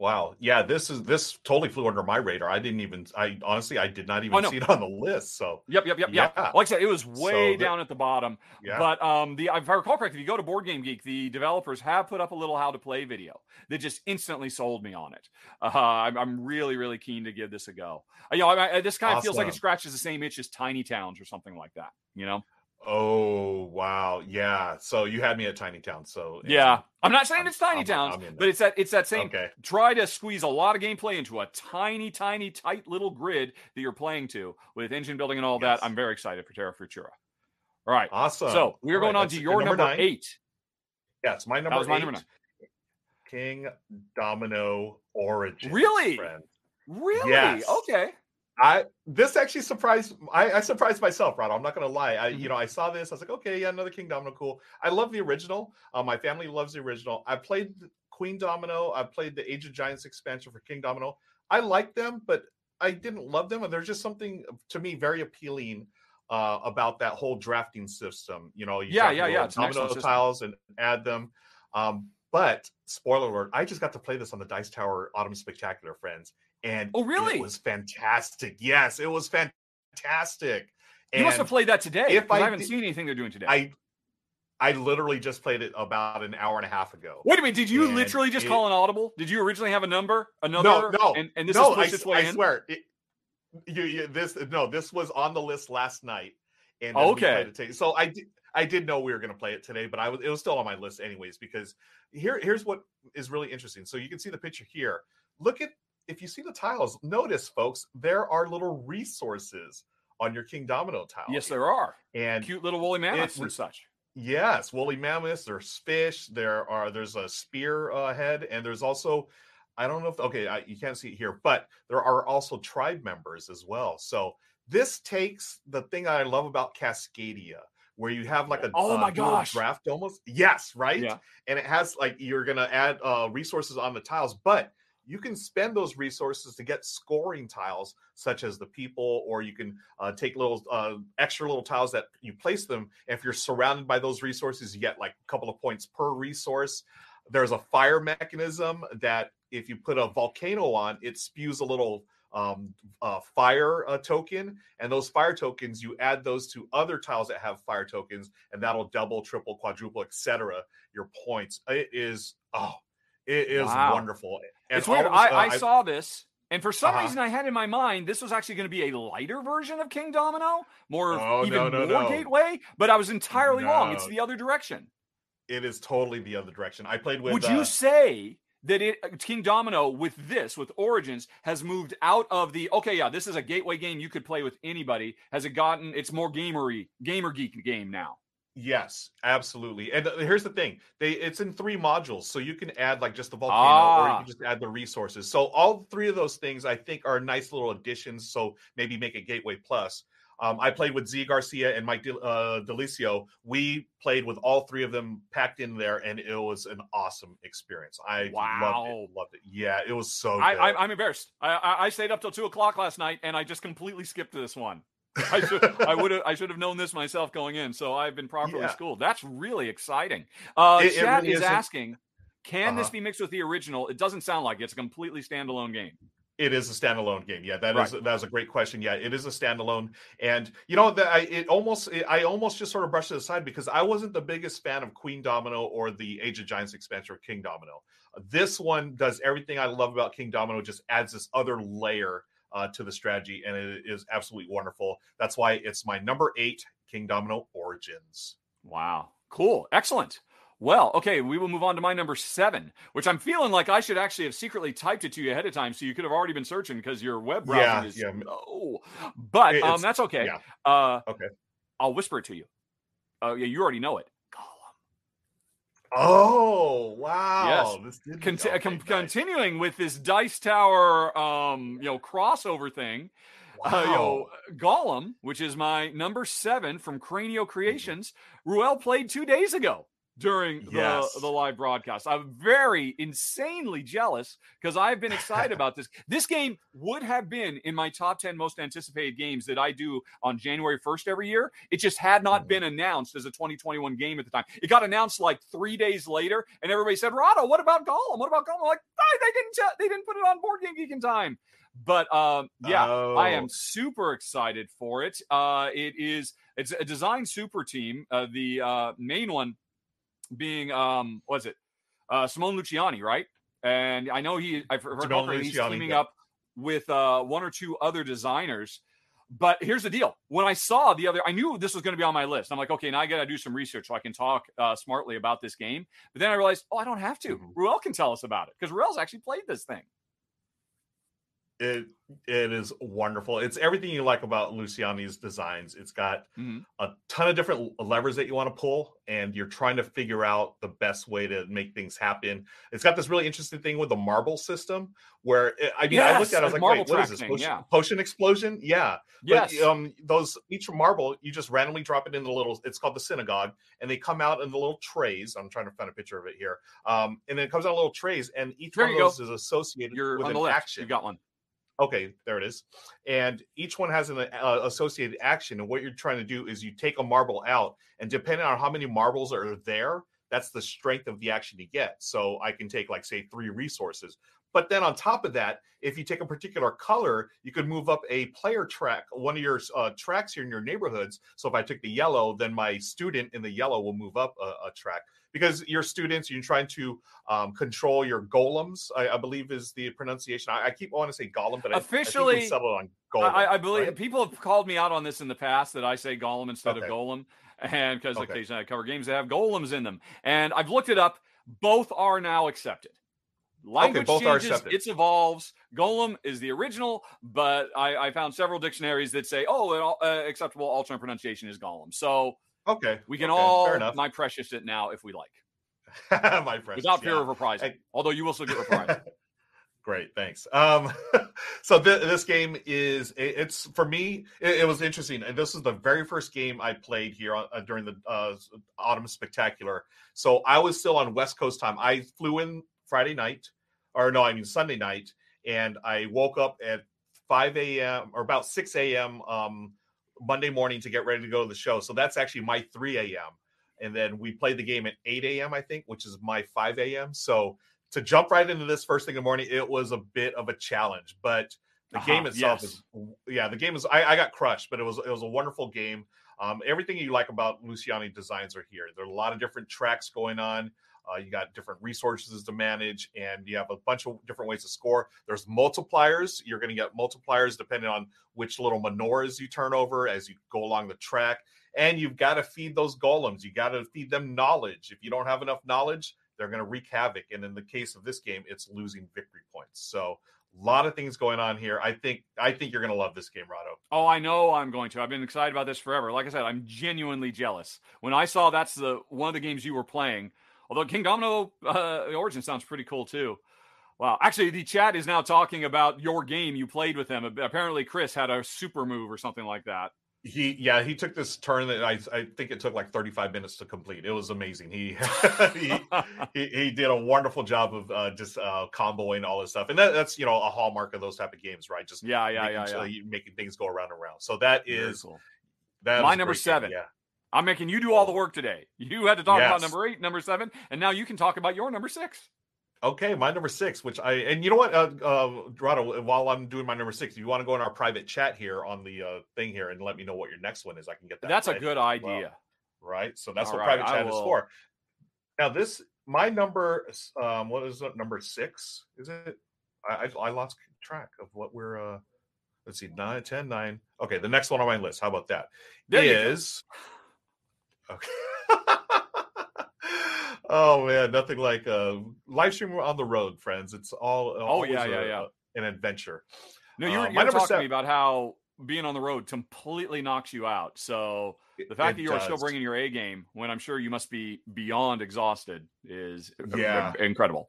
Speaker 2: Wow. Yeah, this is this totally flew under my radar. I didn't even I honestly I did not even
Speaker 1: Oh, no.
Speaker 2: see it on the list. So
Speaker 1: Yep, yep, yep, yep.
Speaker 2: Yeah.
Speaker 1: Like I said, it was way
Speaker 2: So the-
Speaker 1: down at the bottom.
Speaker 2: yeah.
Speaker 1: But um, the if I recall correctly, if you go to Board Game Geek, the developers have put up a little how to play video that just instantly sold me on it. Uh, I'm, I'm really, really keen to give this a go. Uh, you know, I, I, this kind of feels like it scratches the same itch as Tiny Towns or something like that. You know?
Speaker 2: Oh wow. Yeah. So you had me at Tiny Town. So
Speaker 1: Yeah. I'm not saying
Speaker 2: I'm-
Speaker 1: it's Tiny
Speaker 2: I'm-
Speaker 1: Towns,
Speaker 2: I'm in
Speaker 1: but it's that it's that same.
Speaker 2: Okay.
Speaker 1: Try to squeeze a lot of gameplay into a tiny, tiny, tight little grid that you're playing to with engine building and all
Speaker 2: Yes.
Speaker 1: that. I'm very excited for Terra Futura. All right.
Speaker 2: Awesome.
Speaker 1: so we're
Speaker 2: All
Speaker 1: going
Speaker 2: right,
Speaker 1: on to
Speaker 2: your
Speaker 1: number,
Speaker 2: nine.
Speaker 1: eight.
Speaker 2: Yeah, it's my number
Speaker 1: was my
Speaker 2: eight.
Speaker 1: number nine.
Speaker 2: King Domino Origins.
Speaker 1: Really?
Speaker 2: friend.
Speaker 1: Really?
Speaker 2: Yes.
Speaker 1: Okay.
Speaker 2: I this actually surprised I, I surprised myself, Rod. I'm not gonna lie. I
Speaker 1: Mhm.
Speaker 2: you know I saw this. I was like, okay, yeah, another King Domino, cool. I love the original. Uh, my family loves the original. I played Queen Domino. I played the Age of Giants expansion for King Domino. I like them, but I didn't love them. And there's just something to me very appealing uh, about that whole drafting system. You know, you
Speaker 1: Yeah, yeah, yeah, an
Speaker 2: domino tiles and add them. Um, but spoiler alert, I just got to play this on the Dice Tower Autumn Spectacular, friends. And
Speaker 1: Oh, really?
Speaker 2: It was fantastic. Yes, it was fantastic.
Speaker 1: and You must have played that today.
Speaker 2: if
Speaker 1: I,
Speaker 2: I
Speaker 1: haven't
Speaker 2: did-
Speaker 1: seen anything they're doing today.
Speaker 2: I I literally just played it about an hour and a half ago.
Speaker 1: Wait a minute. Did you
Speaker 2: and
Speaker 1: literally just
Speaker 2: it-
Speaker 1: call an audible? Did you originally have a number? Another?
Speaker 2: no,
Speaker 1: And, and this
Speaker 2: no,
Speaker 1: is
Speaker 2: I,
Speaker 1: pushed its way
Speaker 2: I swear. It, you, you, this no, this was on the list last night. And then we played
Speaker 1: okay.
Speaker 2: So I did I did know we were going to play it today, but I was it was still on my list anyways because here here's what is really interesting. So you can see the picture here. Look at if you see the tiles. Notice, folks, there are little resources on your King Domino tile.
Speaker 1: Yes, there are.
Speaker 2: and
Speaker 1: Cute little woolly mammoths and such.
Speaker 2: Yes, woolly mammoths. There's fish. There are. There's a spear uh, head, and there's also. I don't know if okay, I, you can't see it here, but there are also tribe members as well. So this takes the thing I love about Cascadia, where you have like a
Speaker 1: Oh
Speaker 2: uh,
Speaker 1: my
Speaker 2: dual
Speaker 1: gosh.
Speaker 2: draft almost. Yes, right.
Speaker 1: Yeah.
Speaker 2: And it has like you're gonna add uh, resources on the tiles, but you can spend those resources to get scoring tiles such as the people or you can uh, take little uh, extra little tiles that you place them. If you're surrounded by those resources you get like a couple of points per resource. There's a fire mechanism that if you put a volcano on it spews a little um, uh, fire uh, token. And those fire tokens you add those to other tiles that have fire tokens and that'll double triple quadruple etc your points. It is oh it is
Speaker 1: Wow.
Speaker 2: wonderful And
Speaker 1: it's weird.
Speaker 2: of uh,
Speaker 1: I saw this, and for some
Speaker 2: Uh-huh.
Speaker 1: reason, I had in my mind this was actually going to be a lighter version of King Domino, more
Speaker 2: Oh,
Speaker 1: even
Speaker 2: no, no,
Speaker 1: more
Speaker 2: no.
Speaker 1: gateway. But I was entirely wrong. It's the other direction.
Speaker 2: it is totally the other direction i played with
Speaker 1: Would
Speaker 2: uh,
Speaker 1: you say that it uh, King Domino with this with Origins has moved out of the okay, yeah, this is a gateway game you could play with anybody. Has it gotten? It's more gamery, gamer geek game now.
Speaker 2: Yes, absolutely. And uh, here's the thing: they it's in three modules, so you can add like just the volcano, or you
Speaker 1: Ah.
Speaker 2: can just add the resources. So all three of those things, I think, are nice little additions. So maybe make a Gateway Plus. Um, I played with Zee Garcia and Mike De, uh, DiLisio. We played with all three of them packed in there, and it was an awesome experience. I loved
Speaker 1: Wow.
Speaker 2: it. Loved it. Yeah, it was so.
Speaker 1: I, I, I'm embarrassed. I, I, I stayed up till two o'clock last night, and I just completely skipped this one. I should I would have I should have known this myself going in. So I've been properly
Speaker 2: Yeah.
Speaker 1: schooled. That's really exciting. Uh,
Speaker 2: It- it
Speaker 1: chat
Speaker 2: really
Speaker 1: is
Speaker 2: is a-
Speaker 1: asking, can this
Speaker 2: Uh-huh.
Speaker 1: be mixed with the original? It doesn't sound like it. it's a completely standalone game.
Speaker 2: It is a standalone game. Yeah, that is
Speaker 1: Right.
Speaker 2: that is a great question. Yeah, it is a standalone, and you know that I it almost it, I almost just sort of brushed it aside because I wasn't the biggest fan of Queen Domino or the Age of Giants expansion or King Domino. This one does everything I love about King Domino, just adds this other layer uh, to the strategy, and it is absolutely wonderful. That's why it's my number eight King Domino Origins.
Speaker 1: Wow. Cool. Excellent. Well, okay, we will move on to my number seven, which I'm feeling like I should actually have secretly typed it to you ahead of time, so you could have already been searching because your web browsing
Speaker 2: Yeah,
Speaker 1: is
Speaker 2: yeah.
Speaker 1: slow. But um, that's okay.
Speaker 2: yeah.
Speaker 1: Uh,
Speaker 2: Okay.
Speaker 1: I'll whisper it to you. Oh yeah, you already know it.
Speaker 2: Oh wow!
Speaker 1: Yes.
Speaker 2: This did
Speaker 1: Conti-
Speaker 2: okay,
Speaker 1: com-
Speaker 2: nice.
Speaker 1: continuing with this Dice Tower, um, you know, crossover thing. Uh, you know, Golem, which is my number seven from Cranio Creations, Ruel played two days ago. During the,
Speaker 2: Yes.
Speaker 1: the live broadcast. I'm very insanely jealous because I've been excited [laughs] about this. This game would have been in my top 10 most anticipated games that I do on January 1st every year. It just had not
Speaker 2: Mhm.
Speaker 1: been announced as a 2021 game at the time. It got announced like three days later, and everybody said, Rahdo, what about Golem? What about Golem? I'm like, "Ah, they didn't tell, they didn't put it on Board Game Geek in time. But um, yeah, I
Speaker 2: Oh.
Speaker 1: am super excited for it. Uh, it is it's a design super team. Uh, the uh, main one being um, was it uh, Simone Luciani, right? And I know he I've heard correctly, he's teaming
Speaker 2: yeah.
Speaker 1: up with uh, one or two other designers. But here's the deal: when I saw the other, I knew this was going to be on my list. I'm like, okay, now I got to do some research so I can talk uh, smartly about this game. But then I realized, oh, I don't have to.
Speaker 2: Mhm.
Speaker 1: Ruel can tell us about it because Ruel's actually played this thing.
Speaker 2: It it is wonderful. It's everything you like about Luciani's designs. It's got
Speaker 1: Mhm.
Speaker 2: a ton of different levers that you want to pull, and you're trying to figure out the best way to make things happen. It's got this really interesting thing with the marble system, where it, I mean, I looked at, it, I was like, wait, what is this? Potion,
Speaker 1: yeah.
Speaker 2: potion explosion? Yeah.
Speaker 1: Yes.
Speaker 2: But, um, those each marble, you just randomly drop it in the little. It's called the synagogue, and they come out in the little trays. I'm trying to find a picture of it here. Um, and then it comes out in little trays, and each
Speaker 1: There
Speaker 2: one of
Speaker 1: you go.
Speaker 2: those is associated
Speaker 1: You're
Speaker 2: with
Speaker 1: on
Speaker 2: an
Speaker 1: the left.
Speaker 2: action.
Speaker 1: You got one.
Speaker 2: Okay, there it is. And each one has an uh, associated action. And what you're trying to do is you take a marble out, and depending on how many marbles are there, that's the strength of the action you get. So I can take, like, say, three resources. But then on top of that, if you take a particular color, you could move up a player track, one of your uh, tracks here in your neighborhoods. So if I took the yellow, then my student in the yellow will move up a, a track because your students, you're trying to um, control your golems. I, I believe is the pronunciation. I, I keep wanting to say golem, but I- I,
Speaker 1: Officially,
Speaker 2: think we settled on golem.
Speaker 1: I, I believe
Speaker 2: right?
Speaker 1: people have called me out on this in the past that I say Golem instead
Speaker 2: Okay.
Speaker 1: of Golem, and because
Speaker 2: Okay.
Speaker 1: occasionally I cover games that have golems in them, and I've looked it up. Both are now accepted. Language
Speaker 2: both are
Speaker 1: changes,
Speaker 2: accepted.
Speaker 1: it evolves. Golem is the original, but I, I found several dictionaries that say, "Oh, an, uh, acceptable alternate pronunciation is Golem." So
Speaker 2: okay,
Speaker 1: we can
Speaker 2: okay,
Speaker 1: all my precious it now if we like, [laughs]
Speaker 2: my friend,
Speaker 1: without fear of reprisal.
Speaker 2: I-
Speaker 1: Although you will still get reprisal. [laughs]
Speaker 2: Great, thanks. Um, [laughs] so th- this game is it- it's for me. It, it was interesting, and this is the very first game I played here on, uh, during the uh, autumn spectacular. So I was still on West Coast time. I flew in Friday night, or no, I mean Sunday night, and I woke up at five a.m. or about six a.m. Um, Monday morning to get ready to go to the show. So that's actually my three a.m. And then we played the game at eight a.m. I think, which is my five a.m. So to jump right into this first thing in the morning, it was a bit of a challenge, but the
Speaker 1: Uh-huh,
Speaker 2: game itself
Speaker 1: yes.
Speaker 2: is yeah, the game is I, I got crushed, but it was it was a wonderful game. Um, everything you like about Luciani designs are here. There are a lot of different tracks going on. Uh, you got different resources to manage, and you have a bunch of different ways to score. There's multipliers. You're going to get multipliers depending on which little menorahs you turn over as you go along the track. And you've got to feed those golems. You got to feed them knowledge. If you don't have enough knowledge, they're going to wreak havoc. And in the case of this game, it's losing victory points. So a lot of things going on here. I think I think you're going to love this game, Rahdo.
Speaker 1: Oh, I know I'm going to. I've been excited about this forever. Like I said, I'm genuinely jealous. When I saw that's the one of the games you were playing, although King Domino uh, Origin sounds pretty cool too. Wow. Actually, the chat is now talking about your game you played with them. Apparently, Chris had a super move or something like that.
Speaker 2: He yeah, he took this turn that I I think it took like 35 minutes to complete. It was amazing. He [laughs] he, [laughs] he he did a wonderful job of uh, just uh, comboing all this stuff, and that, that's you know a hallmark of those type of games, right? Just
Speaker 1: yeah, yeah,
Speaker 2: making,
Speaker 1: yeah, yeah.
Speaker 2: making things go around and around. So that is,
Speaker 1: cool.
Speaker 2: that
Speaker 1: My number
Speaker 2: great game,
Speaker 1: seven.
Speaker 2: Yeah,
Speaker 1: I'm making you do all the work today. You had to talk about number eight, number seven, and now you can talk about your number six.
Speaker 2: Okay, my number six, which I and you know what, uh, uh, Rahdo, while I'm doing my number six, if you want to go in our private chat here on the uh, thing here and let me know what your next one is, I can get that.
Speaker 1: That's a good idea.
Speaker 2: right? So that's
Speaker 1: All
Speaker 2: what
Speaker 1: right,
Speaker 2: private chat is for. Now, this my number, um, what is it? Number six? Is it? I, I I lost track of what we're. uh Let's see, nine, ten, nine. Okay, the next one on my list. How about that?
Speaker 1: There.
Speaker 2: Is okay. [laughs] oh man, nothing like uh live stream on the road, friends. It's all
Speaker 1: Oh, yeah, yeah,
Speaker 2: a-
Speaker 1: yeah.
Speaker 2: an adventure.
Speaker 1: No, you were,
Speaker 2: Uh,
Speaker 1: you were talking to
Speaker 2: seven-
Speaker 1: me about how being on the road completely knocks you out. So the fact
Speaker 2: It
Speaker 1: that you are still bringing your A game when I'm sure you must be beyond exhausted is
Speaker 2: Yeah.
Speaker 1: incredible.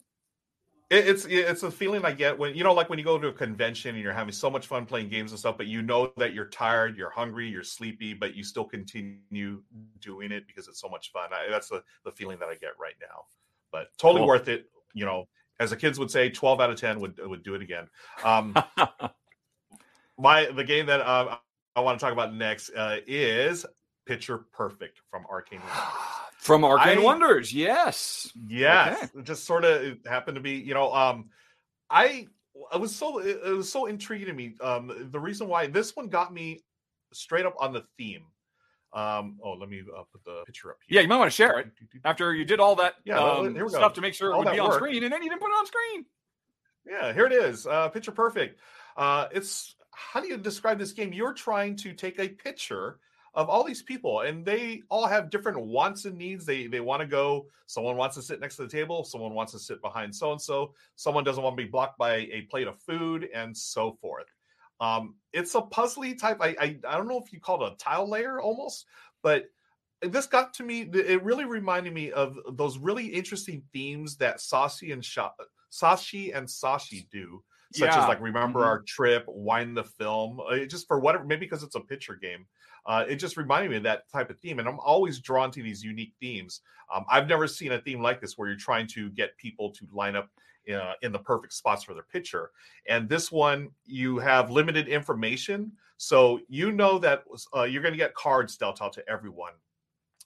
Speaker 2: It, it's it's a feeling I get when you know, like when you go to a convention and you're having so much fun playing games and stuff, but you know that you're tired, you're hungry, you're sleepy, but you still continue doing it because it's so much fun. I, that's the the feeling that I get right now. But totally
Speaker 1: Cool.
Speaker 2: worth it. You know, as the kids would say, twelve out of ten would would do it again. Um, [laughs] my the game that uh, I want to talk about next uh, is Picture Perfect from Arcane. Wonders. [sighs]
Speaker 1: From Arcane
Speaker 2: I-
Speaker 1: Wonders, yes.
Speaker 2: Yes, it just sort of happened to be, you know, um, I I was so it, was so intriguing to me. Um, the reason why this one got me straight up on the theme. Um, oh, let me uh, put the picture up here.
Speaker 1: Yeah, you might want to share it after you did all that
Speaker 2: Yeah, well,
Speaker 1: um,
Speaker 2: here we go.
Speaker 1: stuff to make sure it would be on
Speaker 2: work.
Speaker 1: screen, and then you didn't put it on screen.
Speaker 2: Yeah, here it is. Uh, picture perfect. Uh, it's how do you describe this game? You're trying to take a picture of all these people, and they all have different wants and needs. They they want to go. Someone wants to sit next to the table. Someone wants to sit behind so and so. Someone doesn't want to be blocked by a plate of food, and so forth. Um, it's a puzzly type. I, I I don't know if you call it a tile layer almost, but this got to me. It really reminded me of those really interesting themes that Sashi and Sha- Sashi and Sashi do, such
Speaker 1: Yeah.
Speaker 2: as like remember
Speaker 1: Mhm.
Speaker 2: our trip, wind the film, uh, just for whatever, maybe because it's a picture game. Uh, it just reminded me of that type of theme, and I'm always drawn to these unique themes. Um, I've never seen a theme like this where you're trying to get people to line up uh, in the perfect spots for their picture. And this one, you have limited information, so you know that uh, you're going to get cards dealt out to everyone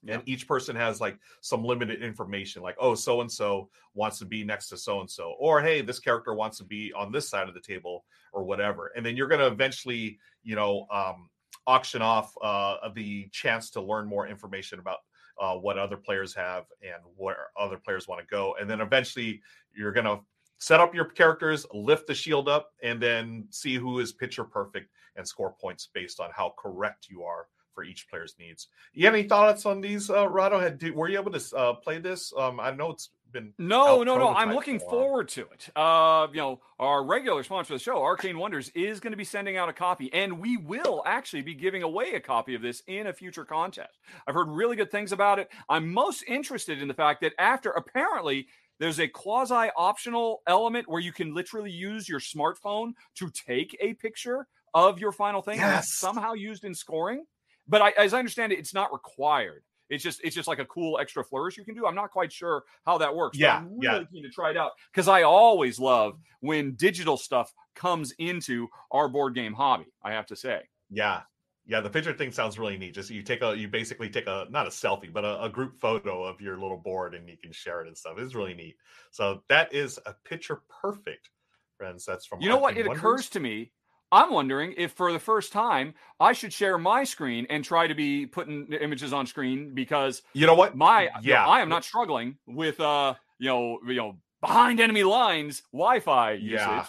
Speaker 2: and each person has like some limited information like oh so and so wants to be next to so and so or hey this character wants to be on this side of the table or whatever and then you're going to eventually you know um, auction off uh, the chance to learn more information about uh, what other players have and where other players want to go and then eventually you're going to set up your characters lift the shield up and then see who is picture perfect and score points based on how correct you are for each player's needs. You have any thoughts on these, uh, Rahdo? Had were you able to uh, play this? Um, I know it's been
Speaker 1: No, no, no. I'm looking
Speaker 2: for
Speaker 1: forward to it. Uh, you know, our regular sponsor of the show, Arcane Wonders, is going to be sending out a copy, and we will actually be giving away a copy of this in a future contest. I've heard really good things about it. I'm most interested in the fact that after apparently there's a quasi optional element where you can literally use your smartphone to take a picture of your final thing.
Speaker 2: Yes.
Speaker 1: somehow used in scoring. But I, as I understand it, it's not required. It's just it's just like a cool extra flourish you can do. I'm not quite sure how that works. but
Speaker 2: Yeah,
Speaker 1: I'm
Speaker 2: yeah.
Speaker 1: really keen to try it out because I always love when digital stuff comes into our board game hobby. I have to say.
Speaker 2: Yeah, yeah. The picture thing sounds really neat. Just you take a, you basically take a not a selfie, but a, a group photo of your little board, and you can share it and stuff. It's really neat. So that is a picture perfect, friends. That's from
Speaker 1: You know what? It
Speaker 2: Wonders.
Speaker 1: occurs to me. I'm wondering if for the first time I should share my screen and try to be putting images on screen because
Speaker 2: You know what?
Speaker 1: my you know,
Speaker 2: Yeah.
Speaker 1: I am not struggling with uh you know you know behind enemy lines Wi-Fi usage.
Speaker 2: Yeah.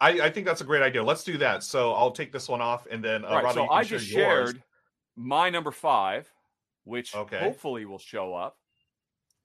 Speaker 2: I, I think that's a great idea. Let's do that. So I'll take this one off, and then uh,
Speaker 1: right,
Speaker 2: Rahdo,
Speaker 1: so I just
Speaker 2: yours.
Speaker 1: shared my number five, which
Speaker 2: Okay.
Speaker 1: hopefully will show up.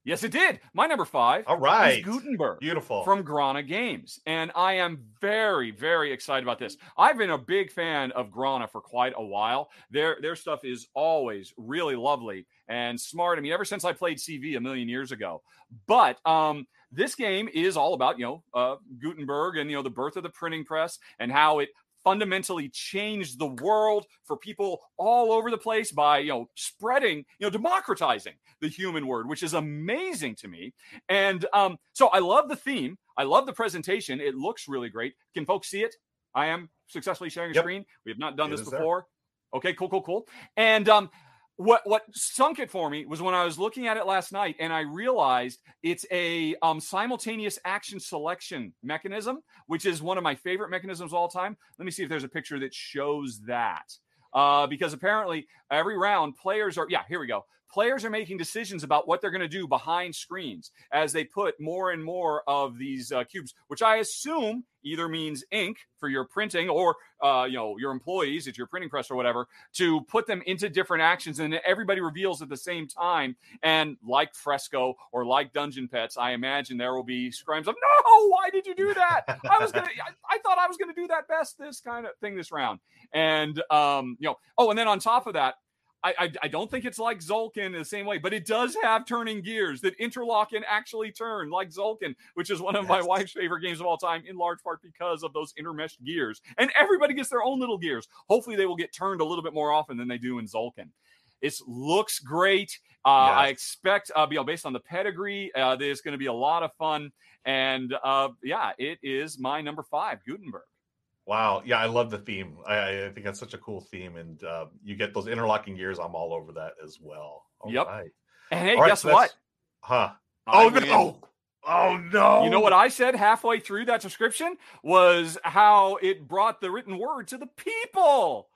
Speaker 1: Yes, it did. My number five
Speaker 2: All right,
Speaker 1: is Gutenberg
Speaker 2: beautiful.
Speaker 1: from Granna Games, and I am very, very excited about this. I've been a big fan of Granna for quite a while. Their their stuff is always really lovely and smart. I mean, ever since I played CV a million years ago. But um, this game is all about you know uh, Gutenberg and you know the birth of the printing press and how it fundamentally changed the world for people all over the place by you know spreading you know democratizing the human word which is amazing to me. And um so i love the theme. I love the presentation. It looks really great. Can folks see it? I am successfully sharing a
Speaker 2: Yep.
Speaker 1: screen. We have not done
Speaker 2: It
Speaker 1: this
Speaker 2: is there.
Speaker 1: before. Okay cool cool cool. And um what what sunk it for me was when I was looking at it last night and I realized it's a um, simultaneous action selection mechanism, which is one of my favorite mechanisms of all time. Let me see if there's a picture that shows that. Uh, because apparently every round players are yeah here we go players are making decisions about what they're going to do behind screens as they put more and more of these uh, cubes which i assume either means ink for your printing or uh, you know your employees at your printing press or whatever to put them into different actions and everybody reveals at the same time. And like fresco or like Dungeon Petz i imagine there will be screams of no why did you do that? I was gonna I, I thought i was gonna do that best this kind of thing this round. And um you know oh and then on top of that I, I, I don't think it's like Tzolk'in in the same way, but it does have turning gears that interlock and actually turn like Tzolk'in, which is one of my wife's favorite games of all time, in large part because of those intermeshed gears. And everybody gets their own little gears. Hopefully, they will get turned a little bit more often than they do in Tzolk'in. It looks great. Uh, I
Speaker 2: Yes.
Speaker 1: expect, uh, you know, based on the pedigree, uh, there's going to be a lot of fun. And uh, yeah, it is my number five, Gutenberg.
Speaker 2: Wow. Yeah, I love the theme. I, I think that's such a cool theme. And uh, you get those interlocking gears. I'm all over that as well. All
Speaker 1: Yep.
Speaker 2: right.
Speaker 1: And hey,
Speaker 2: All right,
Speaker 1: guess
Speaker 2: so
Speaker 1: what?
Speaker 2: Huh.
Speaker 1: I
Speaker 2: Oh,
Speaker 1: win.
Speaker 2: no. Oh, no.
Speaker 1: You know what I said halfway through that description was how it brought the written word to the people.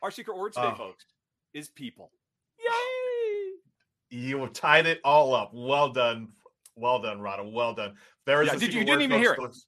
Speaker 1: Our secret word today,
Speaker 2: Oh.
Speaker 1: folks, is people. Yay!
Speaker 2: You have tied it all up. Well done. Well done, Rahdo. Well done. There is
Speaker 1: Yeah, did you- didn't even hear
Speaker 2: folks.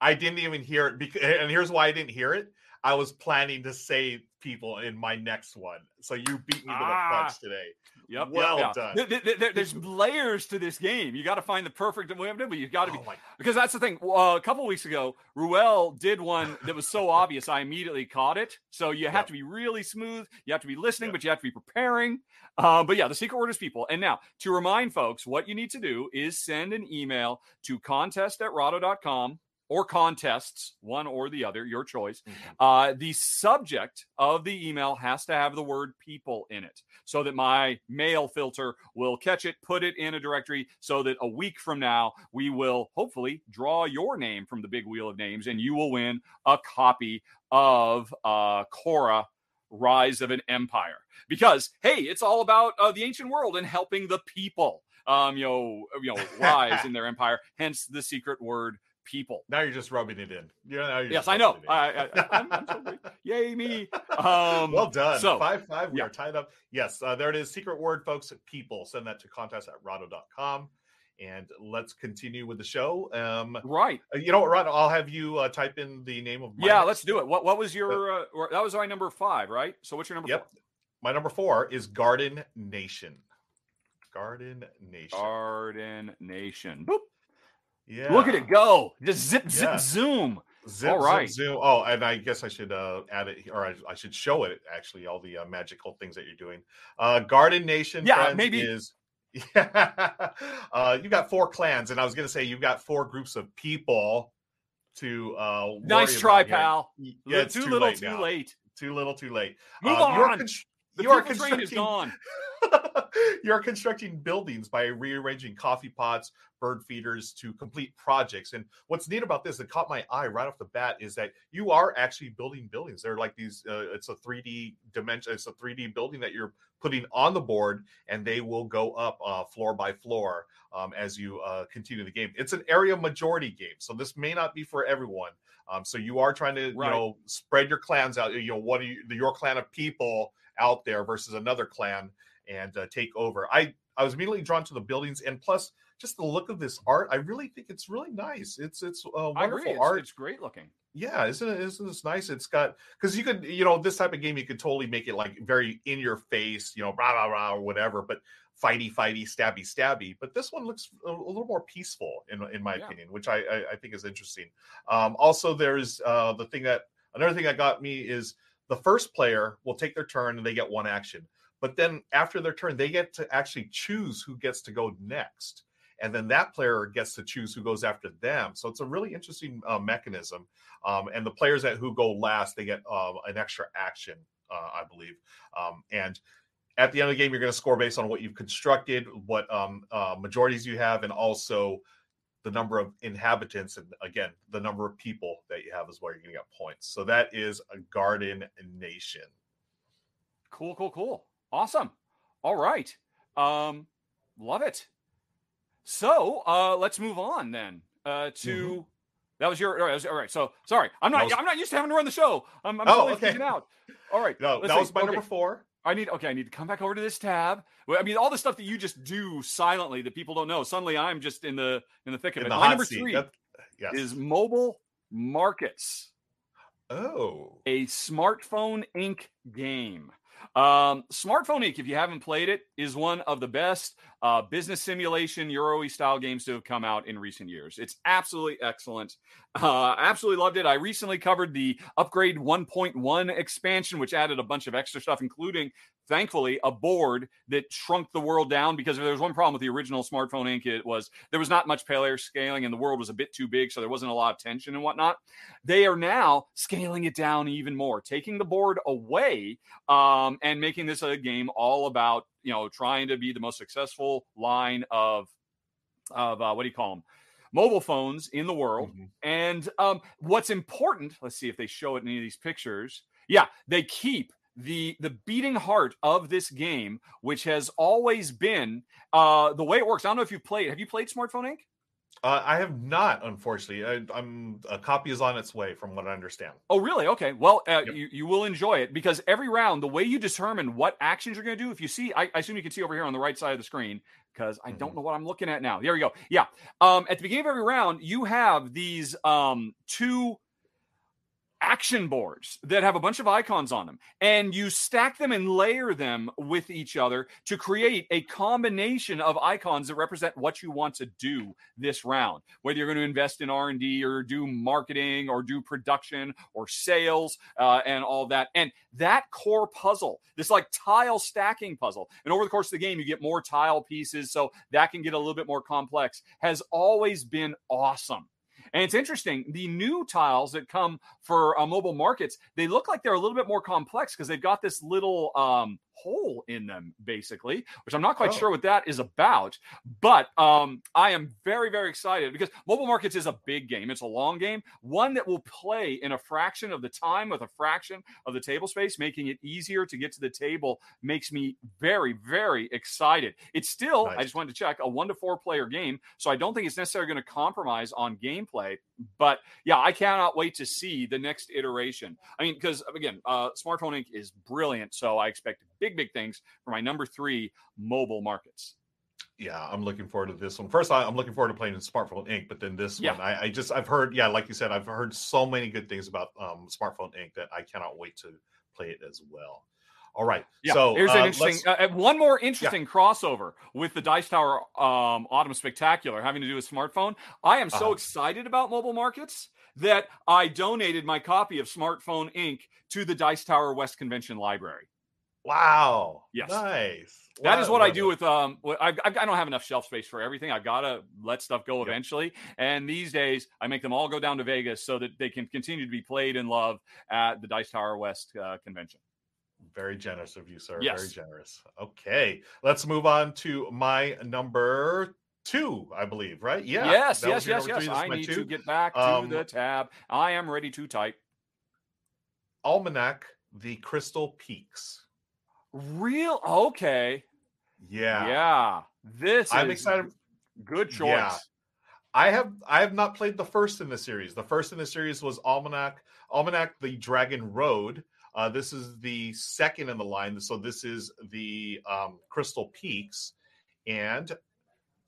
Speaker 2: I didn't even hear it. Because, and here's why I didn't hear it. I was planning to say people in my next one. So you beat me to the
Speaker 1: Ah.
Speaker 2: punch today.
Speaker 1: Yep. yep,
Speaker 2: Well
Speaker 1: yeah.
Speaker 2: done.
Speaker 1: Th- th- th- there- there's layers to this game. You got to find the perfect way of doing it. You got to be
Speaker 2: Oh my
Speaker 1: because that's the thing. Uh, a couple weeks ago, Ruel did one that was so obvious, I immediately caught it. So you have
Speaker 2: Yep.
Speaker 1: to be really smooth. You have to be listening,
Speaker 2: Yep.
Speaker 1: but you have to be preparing. Uh, but yeah, the secret word is people. And now to remind folks, what you need to do is send an email to contest at rahdo.com or contests, one or the other, your choice.
Speaker 2: Mhm.
Speaker 1: Uh, the subject of the email has to have the word people in it so that my mail filter will catch it, put it in a directory so that a week from now, we will hopefully draw your name from the big wheel of names and you will win a copy of uh, Khôra. Rise of an Empire, because hey, it's all about uh, the ancient world and helping the people, um, you know, you know, [laughs] rise in their empire. Hence the secret word people.
Speaker 2: Now you're just rubbing it in. Yeah,
Speaker 1: Yes, I know.
Speaker 2: rubbing it in.
Speaker 1: I, I'm so. [laughs] Yay me! Um,
Speaker 2: well done.
Speaker 1: So
Speaker 2: five five. We
Speaker 1: yeah.
Speaker 2: are tied up. Yes, uh, there it is. Secret word, folks. People. Send that to contest at rahdo.com. And let's continue with the show. Um,
Speaker 1: right,
Speaker 2: uh, you know what, Rahdo? I'll have you uh, type in the name of my
Speaker 1: yeah.
Speaker 2: next
Speaker 1: Let's do it. What What was your? Uh, that was my number five, right? So what's your number
Speaker 2: Yep. My number four is Garden Nation. Garden Nation.
Speaker 1: Garden Nation. Boop.
Speaker 2: Yeah.
Speaker 1: Look at it go! Just zip, zip,
Speaker 2: Yeah.
Speaker 1: zoom.
Speaker 2: Zip,
Speaker 1: All
Speaker 2: zip,
Speaker 1: right.
Speaker 2: zoom. Oh, and I guess I should uh, add it, or I, I should show it actually. All the uh, magical things that you're doing. Uh, Garden Nation.
Speaker 1: Yeah,
Speaker 2: friends,
Speaker 1: maybe-
Speaker 2: is. [laughs] Yeah, uh, you got four clans, and I was going to say you've got four groups of people to. Uh,
Speaker 1: Nice try,
Speaker 2: about
Speaker 1: pal.
Speaker 2: Yeah,
Speaker 1: too,
Speaker 2: too
Speaker 1: little, too
Speaker 2: now.
Speaker 1: late.
Speaker 2: Too little, too late.
Speaker 1: Move
Speaker 2: Uh,
Speaker 1: on.
Speaker 2: You are
Speaker 1: people train is
Speaker 2: constructing-
Speaker 1: gone. [laughs]
Speaker 2: You're constructing buildings by rearranging coffee pots, bird feeders to complete projects. And what's neat about this that caught my eye right off the bat is that you are actually building buildings. They're like these. Uh, it's a 3D dimension. It's a 3D building that you're putting on the board, and they will go up uh, floor by floor um, as you uh, continue the game. It's an area majority game, so this may not be for everyone. Um, so you are trying to,
Speaker 1: Right.
Speaker 2: you know, spread your clans out. You know, what are you, your clan of people out there versus another clan and uh, take over. I I was immediately drawn to the buildings and plus just the look of this art. I really think it's really nice. It's it's uh, wonderful
Speaker 1: It's,
Speaker 2: art.
Speaker 1: it's great looking.
Speaker 2: Yeah, isn't it? Isn't this nice? It's got because you could you know this type of game you could totally make it like very in your face, you know, rah rah rah or whatever, but fighty fighty stabby stabby. But this one looks a, a little more peaceful in in my
Speaker 1: Yeah.
Speaker 2: opinion, which I, I I think is interesting. Um, also, there's uh, the thing that another thing that got me is the first player will take their turn and they get one action, but then after their turn they get to actually choose who gets to go next. And then that player gets to choose who goes after them. So it's a really interesting uh, mechanism um, and the players that who go last they get uh, an extra action uh, i believe um, and at the end of the game you're going to score based on what you've constructed what um, uh, majorities you have and also the number of inhabitants and again the number of people that you have is where you're going to get points so that is a garden nation
Speaker 1: Cool, cool, cool. Awesome. All right. Um, love it. So uh let's move on then. Uh to that was your all right, all right. So sorry. I'm not
Speaker 2: Mm-hmm. Was-
Speaker 1: I'm not used to having to run the show. I'm, I'm
Speaker 2: Oh,
Speaker 1: totally
Speaker 2: okay.
Speaker 1: out. All right.
Speaker 2: no that
Speaker 1: see.
Speaker 2: was my
Speaker 1: Okay.
Speaker 2: number four
Speaker 1: I need okay, I need to come back over to this tab. Well, I mean, all the stuff that you just do silently that people don't know. Suddenly I'm just in the in the thick of
Speaker 2: in
Speaker 1: it.
Speaker 2: the
Speaker 1: My number
Speaker 2: seat
Speaker 1: three
Speaker 2: That- yes
Speaker 1: is mobile markets.
Speaker 2: oh
Speaker 1: a smartphone Inc. game. Um, smartphone Inc. If you haven't played it, is one of the best uh, business simulation Euro style games to have come out in recent years. It's absolutely excellent. Uh, absolutely loved it. I recently covered the upgrade 1.1 expansion, which added a bunch of extra stuff, including thankfully a board that shrunk the world down because if there was one problem with the original smartphone Inc it was there was not much pale air scaling and the world was a bit too big so there wasn't a lot of tension and whatnot. They are now scaling it down even more taking the board away um, and making this a game all about you know trying to be the most successful line of of uh, what do you call them mobile phones in the world.
Speaker 2: Mhm.
Speaker 1: and um, what's important let's see if they show it in any of these pictures. Yeah they keep the the beating heart of this game which has always been uh the way it works i don't know if you've played have you played smartphone inc
Speaker 2: Uh, I have not, unfortunately. I, I'm a copy is on its way, from what I understand.
Speaker 1: Oh, really? Okay. Well, uh,
Speaker 2: Yep.
Speaker 1: you, you will enjoy it because every round, the way you determine what actions you're going to do, if you see, I, I assume you can see over here on the right side of the screen because I don't
Speaker 2: Mhm.
Speaker 1: know what I'm looking at now. There we go. Yeah. Um, at the beginning of every round, you have these um, two action boards that have a bunch of icons on them and you stack them and layer them with each other to create a combination of icons that represent what you want to do this round. Whether you're going to invest in r&d or do marketing or do production or sales uh, and all that. And that core puzzle this like tile stacking puzzle and over the course of the game you get more tile pieces so that can get a little bit more complex has always been awesome and it's interesting, the new tiles that come for uh, mobile markets, they look like they're a little bit more complex because they've got this little um, hole in them, basically, which I'm not quite
Speaker 2: Oh.
Speaker 1: sure what that is about. But um, I am very, very excited because mobile markets is a big game. It's a long game, one that will play in a fraction of the time with a fraction of the table space, making it easier to get to the table makes me very, very excited. It's still, I just wanted to check, a one to four player game. So I don't think it's necessarily going to compromise on gameplay. But yeah, I cannot wait to see the next iteration. I mean, because again, uh, Smartphone Inc. is brilliant. So I expect big, big things for my number three mobile markets.
Speaker 2: Yeah, I'm looking forward to this one. First, I'm looking forward to playing in Smartphone Inc. But then this
Speaker 1: Yeah.
Speaker 2: one, I, I just I've heard, yeah, like you said, I've heard so many good things about um, Smartphone Inc. that I cannot wait to play it as well. All right,
Speaker 1: Yeah,
Speaker 2: so
Speaker 1: here's
Speaker 2: uh,
Speaker 1: an interesting uh, one more interesting crossover with the Dice Tower um, Autumn Spectacular having to do with smartphone. I am so
Speaker 2: Uh-huh.
Speaker 1: excited about mobile markets that I donated my copy of Smartphone Inc. to the Dice Tower West Convention Library.
Speaker 2: Wow,
Speaker 1: Yes.
Speaker 2: nice.
Speaker 1: That is
Speaker 2: Wow,
Speaker 1: what I do
Speaker 2: it.
Speaker 1: with um. I, I I don't have enough shelf space for everything. I've got to let stuff go
Speaker 2: Yep.
Speaker 1: eventually. And these days, I make them all go down to Vegas so that they can continue to be played and loved at the Dice Tower West uh, convention.
Speaker 2: Very generous of you, sir.
Speaker 1: Yes.
Speaker 2: Very generous. Okay, let's move on to my number two, I believe, right? Yeah.
Speaker 1: yes,
Speaker 2: that
Speaker 1: yes, yes, yes. I need
Speaker 2: two.
Speaker 1: to get back to
Speaker 2: Um,
Speaker 1: the tab. I am ready to type.
Speaker 2: Almanac, the Crystal Peaks.
Speaker 1: Real okay.
Speaker 2: Yeah.
Speaker 1: Yeah. This
Speaker 2: I'm
Speaker 1: is
Speaker 2: excited.
Speaker 1: Good choice.
Speaker 2: Yeah. I have I have not played the first in the series. The first in the series was Almanac, Almanac the Dragon Road. Uh, this is the second in the line. So this is the um, Crystal Peaks, and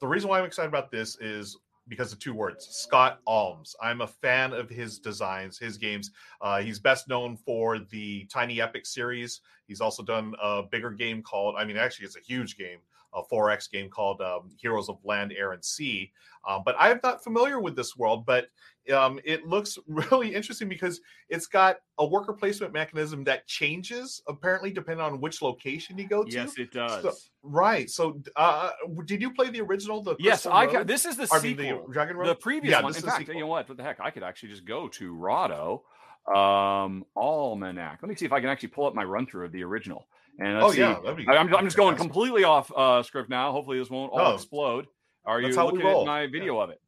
Speaker 2: the reason why I'm excited about this is because of two words: Scott Almes. I'm a fan of his designs, his games. Uh, he's best known for the Tiny Epic series. He's also done a bigger game called, I mean, actually, it's a huge game, a 4X game called um, Heroes of Land, Air, and Sea. Um, but I'm not familiar with this world, but um, it looks [laughs] really interesting because it's got a worker placement mechanism that changes apparently depending on which location you go to.
Speaker 1: Yes, it does.
Speaker 2: So- Right. So, uh, did you play the original? The
Speaker 1: yes,
Speaker 2: Crystal
Speaker 1: I
Speaker 2: Road?
Speaker 1: ca- this is the sequel.
Speaker 2: the Dragon Road.
Speaker 1: the previous
Speaker 2: Yeah,
Speaker 1: one. In fact,
Speaker 2: sequel.
Speaker 1: you know what? What the heck? I could actually just go to Rahdo um, Almanac. Let me see if I can actually pull up my run through of the original. And
Speaker 2: oh
Speaker 1: see.
Speaker 2: yeah, be.
Speaker 1: I'm, I'm just going completely off uh, script now. Hopefully, this won't all
Speaker 2: No,
Speaker 1: explode. Are you
Speaker 2: that's how we
Speaker 1: looking at my video of it?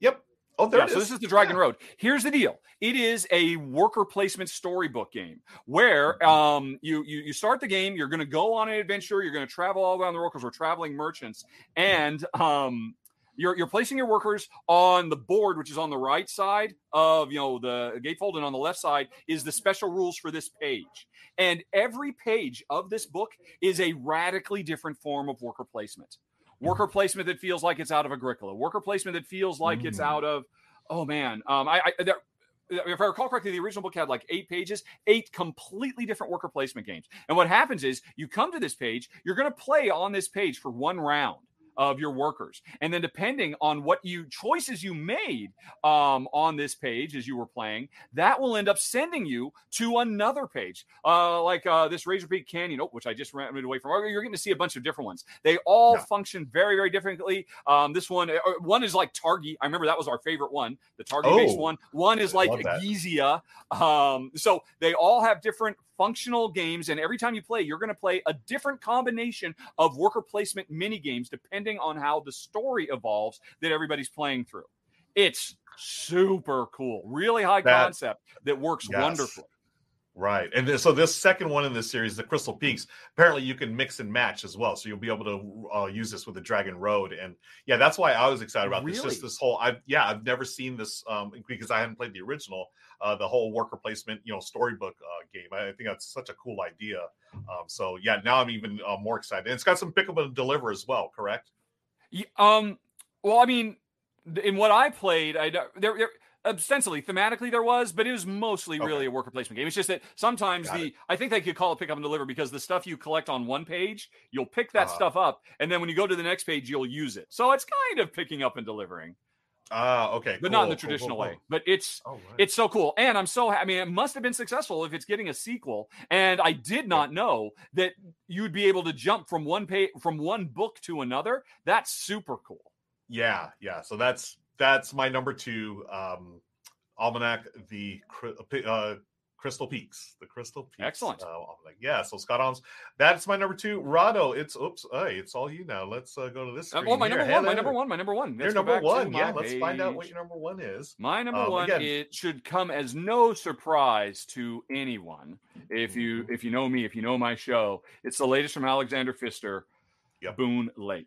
Speaker 2: Yep. Oh, there
Speaker 1: yeah, so this is the Dragon
Speaker 2: Yeah.
Speaker 1: Road. Here's the deal: it is a worker placement storybook game where
Speaker 2: Mhm.
Speaker 1: um, you, you you start the game. You're going to go on an adventure. You're going to travel all around the world because we're traveling merchants, and um, you're you're placing your workers on the board, which is on the right side of you know the gatefold, and on the left side is the special rules for this page. And every page of this book is a radically different form of worker placement. Worker placement that feels like it's out of Agricola. Worker placement that feels like it's
Speaker 2: Mm.
Speaker 1: out of oh man, um, I, I there, if I recall correctly, the original book had like eight pages, eight completely different worker placement games. And what happens is you come to this page, you're going to play on this page for one round of your workers. And then depending on what you choices you made um, on this page as you were playing, that will end up sending you to another page, uh, like uh, this Razor Peak Canyon, oh, which I just ran away from. You're getting to see a bunch of different ones. They all
Speaker 2: Yeah.
Speaker 1: function very, very differently. Um, this one, uh, one is like Targi. I remember that was our favorite one, the Targi based
Speaker 2: Oh,
Speaker 1: one. One is like. Gizia. Um, so they all have different functional games, and every time you play, you're going to play a different combination of worker placement mini games depending on how the story evolves that everybody's playing through. It's super cool, really high
Speaker 2: That-
Speaker 1: concept that works
Speaker 2: Yes.
Speaker 1: wonderfully.
Speaker 2: Right. And so this second one in this series, the Crystal Peaks, apparently you can mix and match as well. So you'll be able to uh, use this with the Dragon Road. And yeah, that's why I was excited about this. Just this whole, I yeah, I've never seen this um, because I haven't played the original, uh, the whole worker placement, you know, storybook uh, game. I, I think that's such a cool idea. Um, so yeah, now I'm even uh, more excited. And it's got some pick up and deliver as well, correct?
Speaker 1: Ye- Um, well, I mean, in what I played, I there, there ostensibly thematically there was, but it was mostly
Speaker 2: Okay.
Speaker 1: really a worker placement game. It's just that sometimes
Speaker 2: Got
Speaker 1: the I think they could call it pick up and deliver because the stuff you collect on one page, you'll pick that
Speaker 2: Uh-huh.
Speaker 1: stuff up, and then when you go to the next page, you'll use it. So it's kind of picking up and delivering,
Speaker 2: Ah, okay.
Speaker 1: but not in
Speaker 2: cool,
Speaker 1: the
Speaker 2: cool,
Speaker 1: traditional
Speaker 2: cool,
Speaker 1: way. But it's
Speaker 2: Oh, right.
Speaker 1: it's so cool, and I'm so I mean, it must have been successful if it's getting a sequel. And I did not know that you'd be able to jump from one page from one book to another. That's super cool.
Speaker 2: Yeah, yeah. So that's that's my number two um almanac, the uh, Crystal Peaks, the Crystal Peaks.
Speaker 1: Excellent.
Speaker 2: Uh, almanac. Yeah. So Scott Almes, that's my number two. Rahdo, it's oops, hey, it's all you now. Let's uh, go to this.
Speaker 1: Uh, well, my
Speaker 2: here.
Speaker 1: number one, my number one, my number one.
Speaker 2: Your number one.
Speaker 1: my
Speaker 2: Yeah. Let's find out what your number one is.
Speaker 1: My number
Speaker 2: Um,
Speaker 1: one.
Speaker 2: again-
Speaker 1: It should come as no surprise to anyone if you
Speaker 2: Mm-hmm.
Speaker 1: if you know me, if you know my show. It's the latest from Alexander Pfister,
Speaker 2: Yep.
Speaker 1: Boonlake.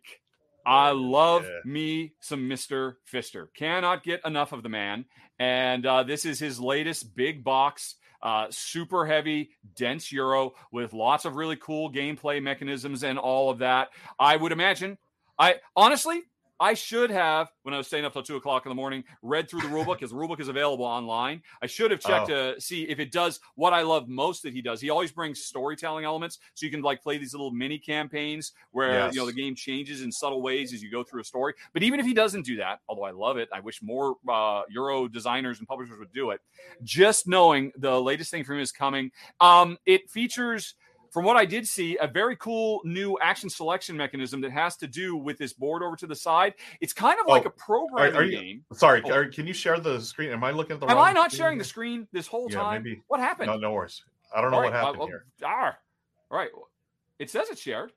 Speaker 1: I
Speaker 2: There it is,
Speaker 1: love
Speaker 2: yeah.
Speaker 1: me some Mr. Pfister. Cannot get enough of the man. And uh, this is his latest big box, uh, super heavy, dense Euro with lots of really cool gameplay mechanisms and all of that. I would imagine. I honestly, I should have, when I was staying up till two o'clock in the morning, read through the rulebook because the rulebook is available online. I should have checked
Speaker 2: Oh.
Speaker 1: to see if it does what I love most that he does. He always brings storytelling elements, so you can like play these little mini campaigns where you know the game changes in subtle ways as you go through a story. But even if he doesn't do that, although I love it, I wish more uh, Euro designers and publishers would do it. Just knowing the latest thing from him is coming, um, it features from what I did see, a very cool new action selection mechanism that has to do with this board over to the side. It's kind of like
Speaker 2: Oh,
Speaker 1: a programming
Speaker 2: are you-
Speaker 1: game.
Speaker 2: Sorry,
Speaker 1: Oh.
Speaker 2: are- can you share the screen? Am I looking at the
Speaker 1: Am I not
Speaker 2: screen
Speaker 1: sharing the screen this whole
Speaker 2: Yeah,
Speaker 1: time?
Speaker 2: maybe.
Speaker 1: What happened?
Speaker 2: No, no worries. I don't know what
Speaker 1: right, uh,
Speaker 2: happened
Speaker 1: well,
Speaker 2: here.
Speaker 1: ah, all right. It says it's shared.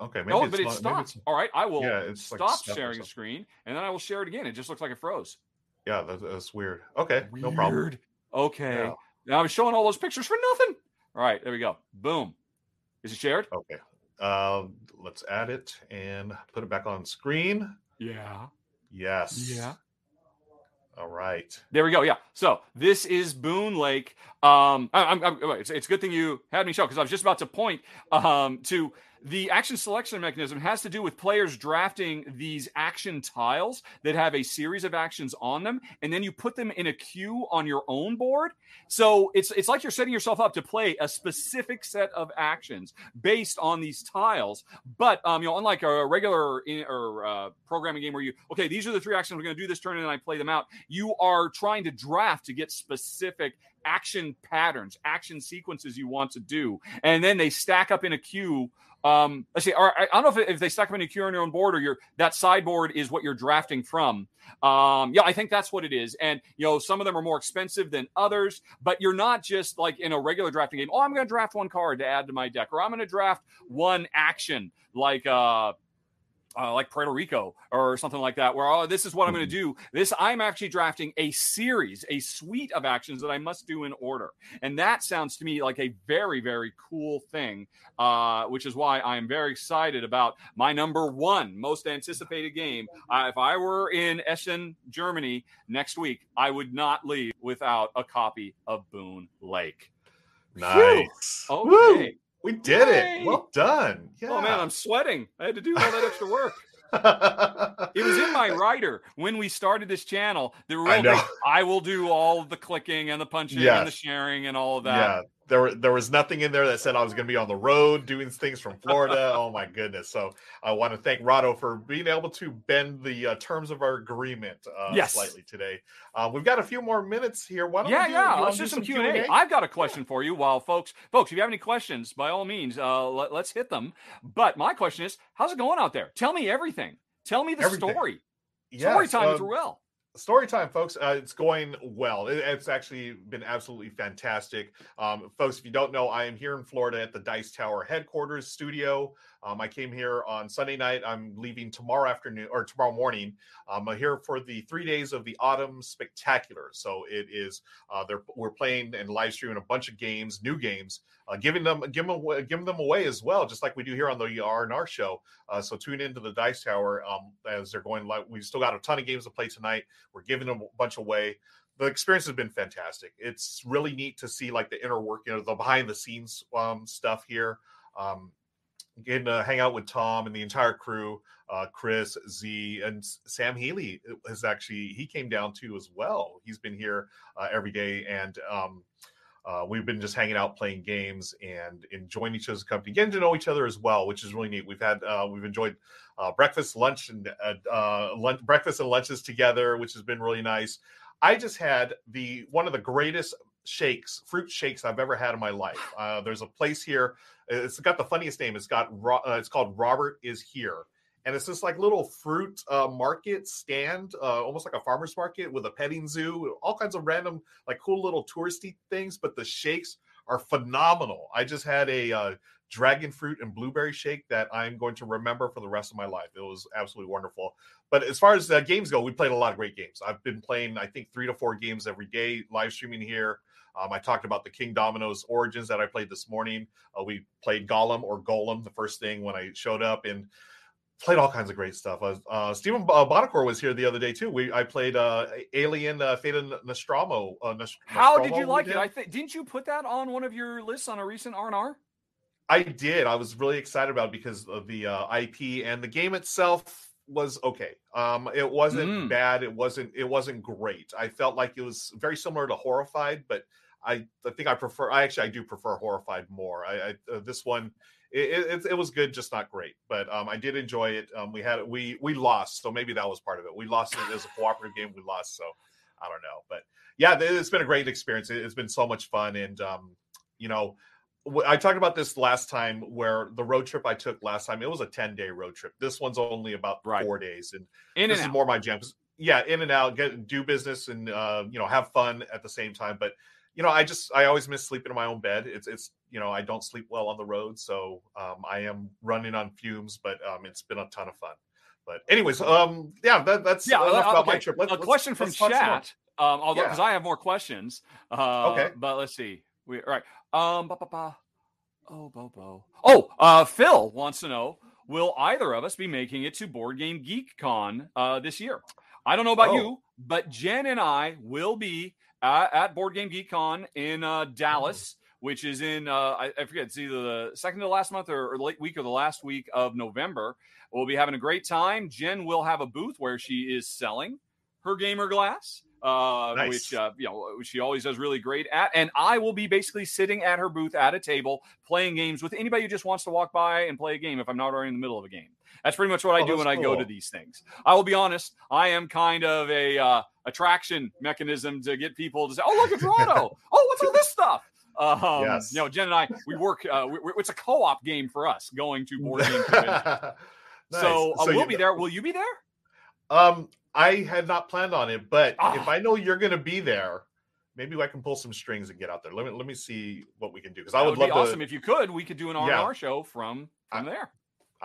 Speaker 2: Okay, maybe
Speaker 1: no,
Speaker 2: it's
Speaker 1: but it stopped. All right, I will
Speaker 2: Yeah, like
Speaker 1: stop
Speaker 2: stuck
Speaker 1: sharing the screen and then I will share it again. It just looks like it froze.
Speaker 2: Yeah, that, that's weird. Okay, no problem.
Speaker 1: Okay.
Speaker 2: Yeah.
Speaker 1: Now I was showing all those pictures for nothing. All right, there we go. Boom. Is it shared?
Speaker 2: Okay. Um, let's add it and put it back on screen.
Speaker 1: Yeah.
Speaker 2: Yes.
Speaker 1: Yeah.
Speaker 2: All right.
Speaker 1: There we go. Yeah. So this is Boonlake. Um, I, I'm, I'm, it's, it's a good thing you had me show because I was just about to point um, to the action selection mechanism has to do with players drafting these action tiles that have a series of actions on them, and then you put them in a queue on your own board. So it's it's like you're setting yourself up to play a specific set of actions based on these tiles. But um, you know, unlike a regular in, or uh, programming game where you okay, these are the three actions we're going to do this turn, and then I play them out. You are trying to draft to get specific action patterns, action sequences you want to do, and then they stack up in a queue. Um, let's see. Or, I don't know if, if they stack them in a queue on your own board or your that sideboard is what you're drafting from. Um, yeah, I think that's what it is. And you know, some of them are more expensive than others, but you're not just like in a regular drafting game. Oh, I'm going to draft one card to add to my deck, or I'm going to draft one action like uh uh, like Puerto Rico or something like that, where oh, this is what I'm going to do. This I'm actually drafting a series, a suite of actions that I must do in order, and that sounds to me like a very, very cool thing. Uh, which is why I am very excited about my number one most anticipated game. Uh, if I were in Essen, Germany next week, I would not leave without a copy of Boone Lake.
Speaker 2: Nice.
Speaker 1: Okay.
Speaker 2: Woo! We did
Speaker 1: Yay!
Speaker 2: it. Well done. Yeah.
Speaker 1: Oh man, I'm sweating. I had to do all that extra work. [laughs] It was in my writer when we started this channel. The real
Speaker 2: I know.
Speaker 1: thing, I will do all of the clicking and the punching
Speaker 2: Yes.
Speaker 1: and the sharing and all of that.
Speaker 2: Yeah. There were there was nothing in there that said I was going to be on the road doing things from Florida. [laughs] oh my goodness! So I want to thank Rahdo for being able to bend the uh, terms of our agreement uh,
Speaker 1: Yes.
Speaker 2: slightly today. Uh, we've got a few more minutes here. Why don't
Speaker 1: Yeah,
Speaker 2: we do,
Speaker 1: yeah. Let's
Speaker 2: do
Speaker 1: do some Q
Speaker 2: Q&A?
Speaker 1: and A. I've got a question for you. While folks, folks, if you have any questions, by all means, uh, let, us hit them. But my question is, how's it going out there? Tell me everything. Tell me the
Speaker 2: Everything.
Speaker 1: story.
Speaker 2: Yes,
Speaker 1: story time with
Speaker 2: um,
Speaker 1: Ruel.
Speaker 2: Story time folks uh, it's going well. It, it's actually been absolutely fantastic. Um, folks if you don't know i am here in florida at the dice tower headquarters studio um, i came here on sunday night i'm leaving tomorrow afternoon or tomorrow morning um, i'm here for the three days of the autumn spectacular so it is uh, we're playing and live streaming a bunch of games new games uh, giving them giving them, away, giving them away as well just like we do here on the r&r show uh, so tune into the dice tower um, as they're going live we've still got a ton of games to play tonight we're giving them a bunch away. The experience has been fantastic. It's really neat to see like the inner work, you know, the behind the scenes um, stuff here. Um, getting to hang out with Tom and the entire crew, uh, Chris, Zee, and Sam Healy has actually he came down too as well. He's been here uh, every day, and um, uh, we've been just hanging out, playing games, and enjoying each other's company, getting to know each other as well, which is really neat. We've had uh, we've enjoyed uh, breakfast, lunch, and uh, uh, lunch, breakfast and lunches together, which has been really nice. I just had the one of the greatest shakes, fruit shakes I've ever had in my life. Uh, there's a place here. It's got the funniest name. It's got uh, it's called Robert is here, and it's this like little fruit uh, market stand, uh, almost like a farmer's market with a petting zoo, all kinds of random like cool little touristy things. But the shakes are phenomenal. I just had a uh, dragon fruit and blueberry shake that I'm going to remember for the rest of my life. It was absolutely wonderful. But as far as uh, games go, we played a lot of great games. I've been playing, I think, three to four games every day, live streaming here. Um, I talked about the Kingdomino Origins that I played this morning. Uh, we played Gollum or Golem the first thing when I showed up and played all kinds of great stuff. Uh, uh, Stephen uh, Buonocore was here the other day too. We I played uh, Alien uh, Fate of Nostromo. Uh, Nost-
Speaker 1: How did you like it? I think didn't you put that on one of your lists on a recent R and R?
Speaker 2: I did. I was really excited about it because of the uh, IP and the game itself was okay. Um, it wasn't
Speaker 1: Mm.
Speaker 2: bad. It wasn't. It wasn't great. I felt like it was very similar to Horrified, but I, I think I prefer. I actually I do prefer Horrified more. I, I uh, this one. It, it, it was good, just not great. But um, I did enjoy it. Um, we had we we lost, so maybe that was part of it. We lost it as a cooperative game. We lost, so I don't know. But yeah, it- it's been a great experience. It, has been so much fun, and um, you know, I talked about this last time where the road trip I took last time, it was a 10 day road trip. This one's only about
Speaker 1: Right.
Speaker 2: four days. And
Speaker 1: In
Speaker 2: this
Speaker 1: and
Speaker 2: is
Speaker 1: out.
Speaker 2: more my jam. Yeah, in and out, get do business and uh, you know, have fun at the same time. But you know, I just I always miss sleeping in my own bed. It's it's you know, I don't sleep well on the road, so um, I am running on fumes, but um, it's been a ton of fun. But anyways, um, yeah, that, that's
Speaker 1: yeah,
Speaker 2: enough
Speaker 1: uh,
Speaker 2: about my trip. Let's-
Speaker 1: a question from
Speaker 2: let's talk some more.
Speaker 1: chat. Um, although
Speaker 2: Yeah.
Speaker 1: because I have more questions. Uh,
Speaker 2: Okay.
Speaker 1: but let's see. We all right. Um, ba, ba, ba. Oh, bo, bo. Oh, uh, Phil wants to know: Will either of us be making it to Board Game Geek Con uh, this year? I don't know about
Speaker 2: Oh.
Speaker 1: you, but Jen and I will be at, at Board Game Geek Con in uh, Dallas, which is in uh, I, I forget it's either the second to last month or, or late week or the last week of November. We'll be having a great time. Jen will have a booth where she is selling her gamer glass, uh,
Speaker 2: Nice.
Speaker 1: which uh, you know she always does really great at. And I will be basically sitting at her booth at a table playing games with anybody who just wants to walk by and play a game if I'm not already in the middle of a game. That's pretty much what I
Speaker 2: Oh,
Speaker 1: do when I go to these things. I will be honest, I am kind of a uh, attraction mechanism to get people to say, "Oh, look [laughs] at Toronto! oh, what's all this stuff?" Um,
Speaker 2: Yes.
Speaker 1: You know, Jen and I, we work. Uh, we, we- it's a co-op game for us going to board game [laughs] convention.
Speaker 2: Nice.
Speaker 1: So, uh, we'll
Speaker 2: you-
Speaker 1: be there. Will you be there?
Speaker 2: Um, I had not planned on it, but
Speaker 1: Ah.
Speaker 2: if I know you're going to be there, maybe I can pull some strings and get out there. Let me let me see what we can do because I would
Speaker 1: would
Speaker 2: love
Speaker 1: be
Speaker 2: to.
Speaker 1: awesome if you could. We could do an R and R show from from there.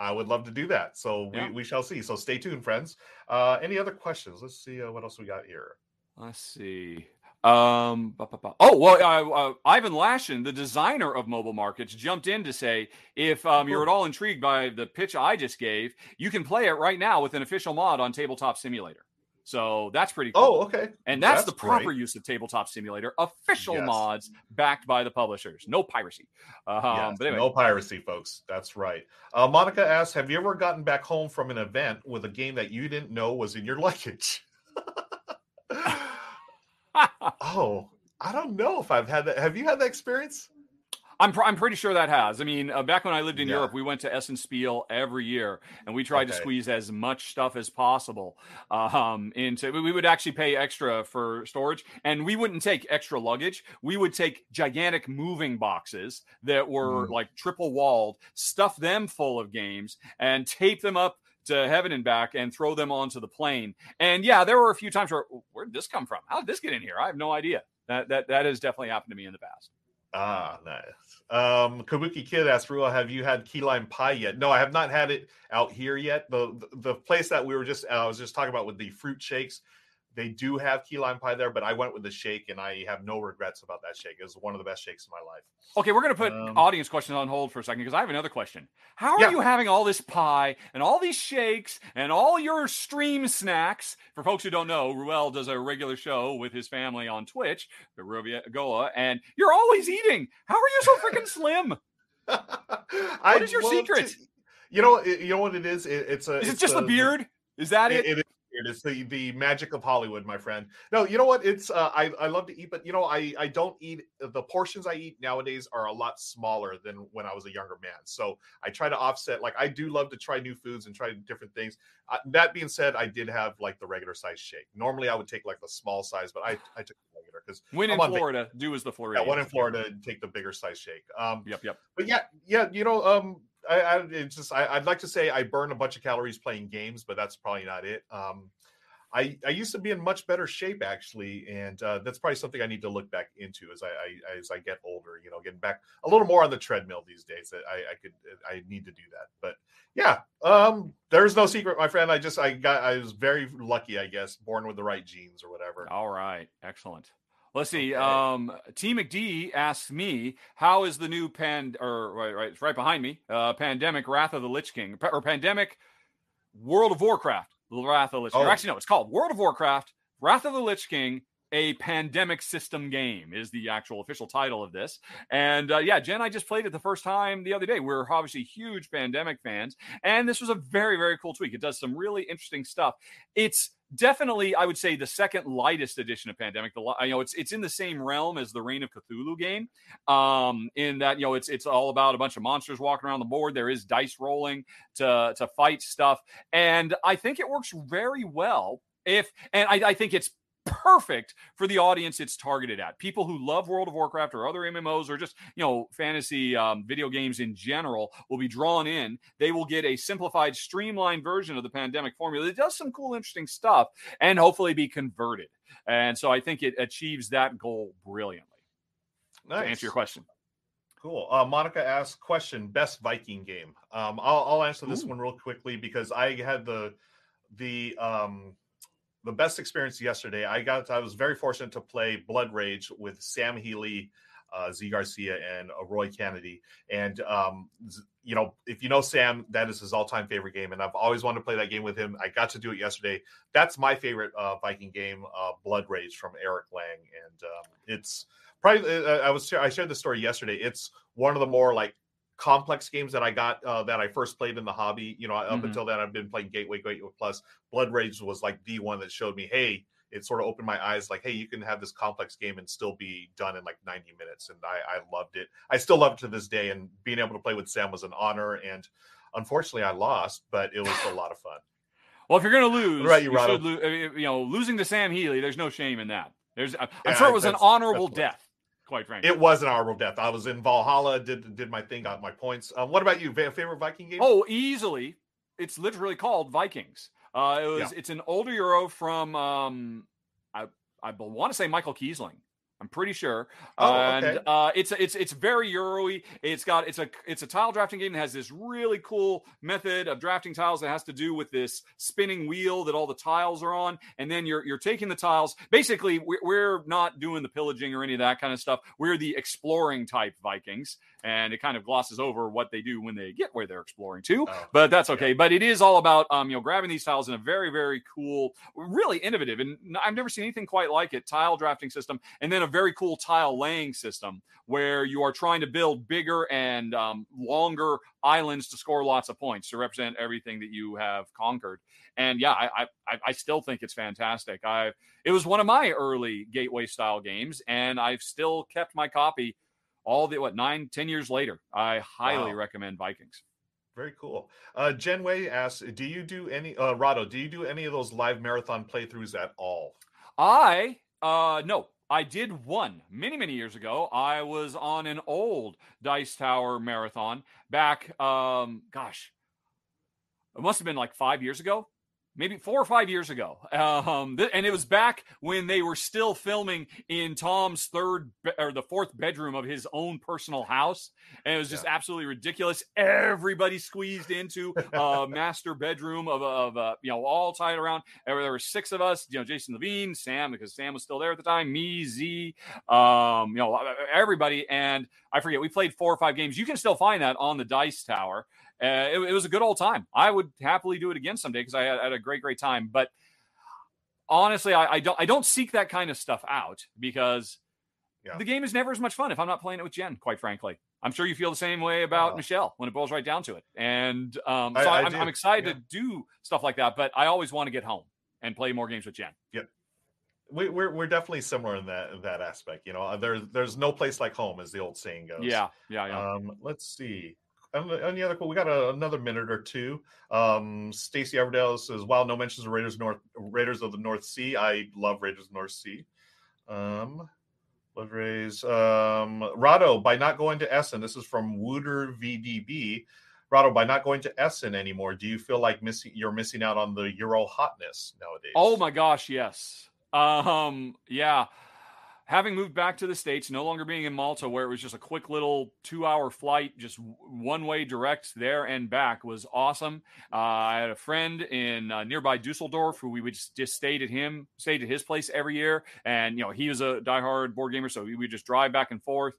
Speaker 2: I would love to do that. So
Speaker 1: Yeah.
Speaker 2: we, we shall see. So stay tuned, friends. Uh, any other questions? Let's see uh, what else we got here.
Speaker 1: Let's see. Um. ba, ba, ba. Oh well, uh, uh, Ivan Lashin, the designer of mobile markets, jumped in to say if um, you're at all intrigued by the pitch I just gave, you can play it right now with an official mod on Tabletop Simulator. So that's pretty cool.
Speaker 2: Oh, okay.
Speaker 1: And that's,
Speaker 2: That's
Speaker 1: the proper
Speaker 2: great.
Speaker 1: use of Tabletop Simulator. Official
Speaker 2: Yes.
Speaker 1: mods backed by the publishers. No piracy. Um,
Speaker 2: Yes,
Speaker 1: but anyway,
Speaker 2: No piracy, folks. That's right. Uh, Monica asks, "Have you ever gotten back home from an event with a game that you didn't know was in your luggage?" [laughs] [laughs] oh, I don't know if I've had that. Have you had that experience?
Speaker 1: I'm pr- I'm pretty sure that has. I mean, uh, back when I lived in
Speaker 2: Yeah.
Speaker 1: Europe, we went to Essen Spiel every year, and we tried to squeeze as much stuff as possible um, into. We we would actually pay extra for storage, and we wouldn't take extra luggage. We would take gigantic moving boxes that were
Speaker 2: Mm.
Speaker 1: like triple walled, stuff them full of games, and tape them up to heaven and back and throw them onto the plane. And yeah, there were a few times where where did this come from? How did this get in here? I have no idea. That that that has definitely happened to me in the past.
Speaker 2: Ah, nice. Um, Kabuki Kid asked Ruel, have you had key lime pie yet? No, I have not had it out here yet. The the, place that we were just uh, I was just talking about with the fruit shakes, they do have key lime pie there, but I went with the shake and I have no regrets about that shake. It was one of the best shakes in my life.
Speaker 1: Okay, we're going to put
Speaker 2: Um,
Speaker 1: audience questions on hold for a second because I have another question. How are
Speaker 2: Yeah.
Speaker 1: you having all this pie and all these shakes and all your stream snacks? For folks who don't know, Ruel does a regular show with his family on Twitch, the Rubia Goa, and you're always eating. How are you so freaking [laughs] slim?
Speaker 2: what
Speaker 1: is your secret?
Speaker 2: you know, you know what it is. It, it's a.
Speaker 1: Is it just the
Speaker 2: the-
Speaker 1: beard? Is that
Speaker 2: It,
Speaker 1: it?
Speaker 2: it weird. It's the the magic of Hollywood, my friend. No, you know what? It's uh, I I love to eat, but you know I I don't eat the portions I eat nowadays are a lot smaller than when I was a younger man. So I try to offset. Like I do love to try new foods and try different things. Uh, that being said, I did have like the regular size shake. Normally I would take like the small size, but I I took the regular because
Speaker 1: when in
Speaker 2: I'm va-
Speaker 1: Florida, do as the
Speaker 2: yeah,
Speaker 1: Floridians.
Speaker 2: one in Florida and take the bigger size shake. Um,
Speaker 1: Yep, yep.
Speaker 2: but yeah, yeah, you know, um, I, I it's just I, I'd like to say I burn a bunch of calories playing games, but that's probably not it. Um, I I used to be in much better shape actually, and uh, that's probably something I need to look back into as I, I as I get older. You know, getting back a little more on the treadmill these days. I, I could I need to do that. But yeah, um, there's no secret, my friend. I just I got I was very lucky, I guess, born with the right genes or whatever.
Speaker 1: All right, excellent. Let's see.
Speaker 2: Okay.
Speaker 1: Um, T McD asks me, "How is the new pan or right, right, it's right behind me? Uh, pandemic Wrath of the Lich King or pandemic World of Warcraft Wrath of the Lich King?
Speaker 2: Oh.
Speaker 1: actually, no, it's called World of Warcraft Wrath of the Lich King." A pandemic system game is the actual official title of this. And uh, yeah, Jen, I just played it the first time the other day. We're obviously huge pandemic fans. And this was a very, very cool tweak. It does some really interesting stuff. It's definitely, I would say, the second lightest edition of Pandemic. The you know, it's it's in the same realm as the Reign of Cthulhu game. Um, in that you know, it's it's all about a bunch of monsters walking around the board. There is dice rolling to to fight stuff, and I think it works very well. If and I, I think it's perfect for the audience it's targeted at people who love world of warcraft or other mmos or just you know fantasy um, video games in general will be drawn in they will get a simplified streamlined version of the pandemic formula it does some cool interesting stuff and hopefully be converted and so i think it achieves that goal brilliantly to answer your question
Speaker 2: Cool. Uh, Monica asked question: Best Viking game. Um, I'll, I'll answer this
Speaker 1: Ooh.
Speaker 2: one real quickly because I had the the um the best experience yesterday. I got I was very fortunate to play Blood Rage with Sam Healy, uh, Zee Garcia, and uh, Roy Kennedy. And um, you know, if you know Sam, that is his all time favorite game, and I've always wanted to play that game with him. I got to do it yesterday. That's my favorite uh, Viking game, uh, Blood Rage from Eric Lang, and um, it's probably uh, I was I shared the story yesterday. It's one of the more like complex games that I got uh, that I first played in the hobby. You know, up
Speaker 1: Mhm.
Speaker 2: until then I've been playing Gateway, Gateway Plus. Blood Rage was like the one that showed me, hey, it sort of opened my eyes, like, hey, you can have this complex game and still be done in like 90 minutes. And I, I loved it. I still love it to this day. And being able to play with Sam was an honor. And unfortunately, I lost, but it was a [laughs] lot of fun.
Speaker 1: well if you're gonna lose
Speaker 2: Right, you
Speaker 1: you
Speaker 2: Rahdo.
Speaker 1: should lo- uh, you know losing to sam healy there's no shame in that there's i'm
Speaker 2: Yeah,
Speaker 1: sure it was an honorable death quite frankly
Speaker 2: It was an honorable death. I was in Valhalla, did did my thing, got my points. Um, what about you? Favorite Viking game?
Speaker 1: Oh, easily. It's literally called Vikings. Uh, it was. It's an older Euro from. Um, I I want to say Michael Kiesling. I'm pretty sure.
Speaker 2: Oh,
Speaker 1: and
Speaker 2: okay.
Speaker 1: uh, it's it's it's very Euro-y. It's got it's a it's a tile drafting game that has this really cool method of drafting tiles that has to do with this spinning wheel that all the tiles are on, and then you're you're taking the tiles. Basically, we're, we're not doing the pillaging or any of that kind of stuff. We're the exploring type Vikings, and it kind of glosses over what they do when they get where they're exploring to
Speaker 2: Oh,
Speaker 1: but that's okay. But it is all about um, you know grabbing these tiles in a very very cool, really innovative, and I've never seen anything quite like it. Tile drafting system, and then a very cool tile laying system where you are trying to build bigger and um, longer islands to score lots of points to represent everything that you have conquered. And yeah, I I, I still think it's fantastic. I it was one of my early gateway style games, and I've still kept my copy all the what nine, ten years later. I highly
Speaker 2: Wow.
Speaker 1: recommend Vikings.
Speaker 2: Very cool. Uh, Jen Wei asks, "Do you do any, uh, Rahdo? Do you do any of those live marathon playthroughs at all?"
Speaker 1: I uh no, I did one many many years ago. I was on an old Dice Tower marathon back um gosh. It must have been like 5 years ago. Maybe 4 or 5 years ago. Um th- and it was back when they were still filming in Tom's third be- or the fourth bedroom of his own personal house and it was just absolutely ridiculous. Everybody squeezed into a [laughs] master bedroom of of uh, you know all tied around there were, there were six of us, you know, Jason Levine, Sam, because Sam was still there at the time, me, Zee, um, you know, everybody. And I forget, we played four or five games. You can still find that on the Dice Tower. Uh, it, it was a good old time. I would happily do it again someday because I had, had a great, great time. But honestly, I, I don't I don't seek that kind of stuff out because
Speaker 2: Yeah.
Speaker 1: the game is never as much fun if I'm not playing it with Jen, quite frankly. I'm sure you feel the same way about
Speaker 2: Uh,
Speaker 1: Michelle when it boils right down to it. And um, so
Speaker 2: I
Speaker 1: am I'm excited
Speaker 2: yeah.
Speaker 1: to do stuff like that, but I always want to get home and play more games with Jen.
Speaker 2: We, we're we're definitely similar in that in that aspect. You know, there's there's no place like home, as the old saying goes.
Speaker 1: Yeah, yeah, yeah.
Speaker 2: Um, let's see. The other, we got a, another minute or two. Um, Stacy Everdale says, "While no mentions of Raiders North Raiders of the North Sea, I love Raiders of the North Sea." Um, Rays. Um, Rahdo, by not going to Essen, this is from Wooder VDB. Rahdo, by not going to Essen anymore, do you feel like missing you're missing out on the Euro hotness nowadays?
Speaker 1: Oh my gosh, yes. Um, yeah. Having moved back to the States, no longer being in Malta, where it was just a quick little two hour flight, just one way direct there and back was awesome. Uh, I had a friend in uh, nearby Dusseldorf who we would just, just at him, stayed at his place every year. And, you know, he was a diehard board gamer. So we would just drive back and forth.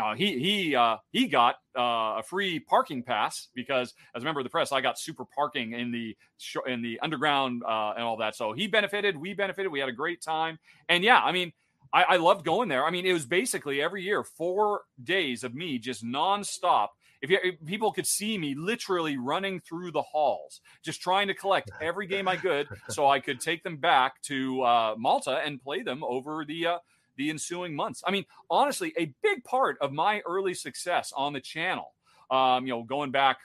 Speaker 1: Uh, he he uh, he got uh, a free parking pass because as a member of the press, I got super parking in the sh- in the underground uh, and all that. So he benefited, we benefited, we had a great time, and yeah, I mean, I, I loved going there. I mean, it was basically every year four days of me just nonstop. If, you, if people could see me literally running through the halls, just trying to collect [laughs] every game I could, so I could take them back to uh, Malta and play them over the uh, the ensuing months. I mean, honestly, a big part of my early success on the channel, um, you know, going back,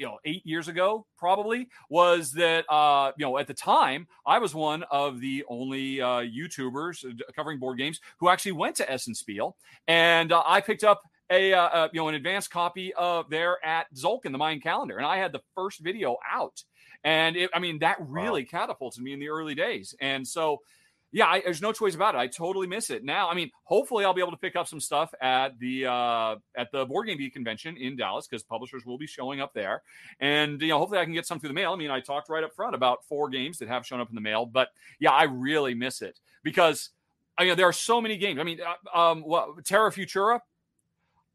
Speaker 1: you know, eight years ago, probably was that, uh, you know, at the time I was one of the only uh, YouTubers covering board games who actually went to Essen Spiel, and uh, I picked up a, uh, uh, you know an advanced copy of there at Tzolk'in, the Mayan calendar, and I had the first video out, and it, I mean that really catapulted me in the early days, and so yeah, I, there's no choice about it. I totally miss it now. I mean, hopefully, I'll be able to pick up some stuff at the uh, at the Board Game Geek convention in Dallas because publishers will be showing up there, and you know, hopefully, I can get some through the mail. I mean, I talked right up front about four games that have shown up in the mail, but yeah, I really miss it because I mean, there are so many games. I mean, uh, um, what Terra Futura.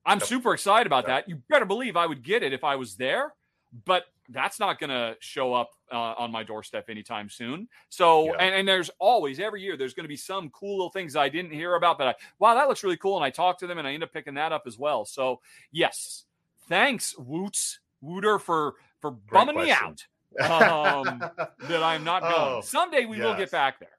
Speaker 1: I'm
Speaker 2: Yep.
Speaker 1: super excited about
Speaker 2: Yep.
Speaker 1: that. You better believe I would get it if I was there, but that's not going to show up uh, on my doorstep anytime soon. So,
Speaker 2: Yeah.
Speaker 1: and, and there's always every year there's going to be some cool little things I didn't hear about that I wow that looks really cool, and I talked to them and I end up picking that up as well. So, yes, thanks Woots Wooter for for bumming me out um, that I'm not going. [laughs]
Speaker 2: Oh,
Speaker 1: Someday we will get back there.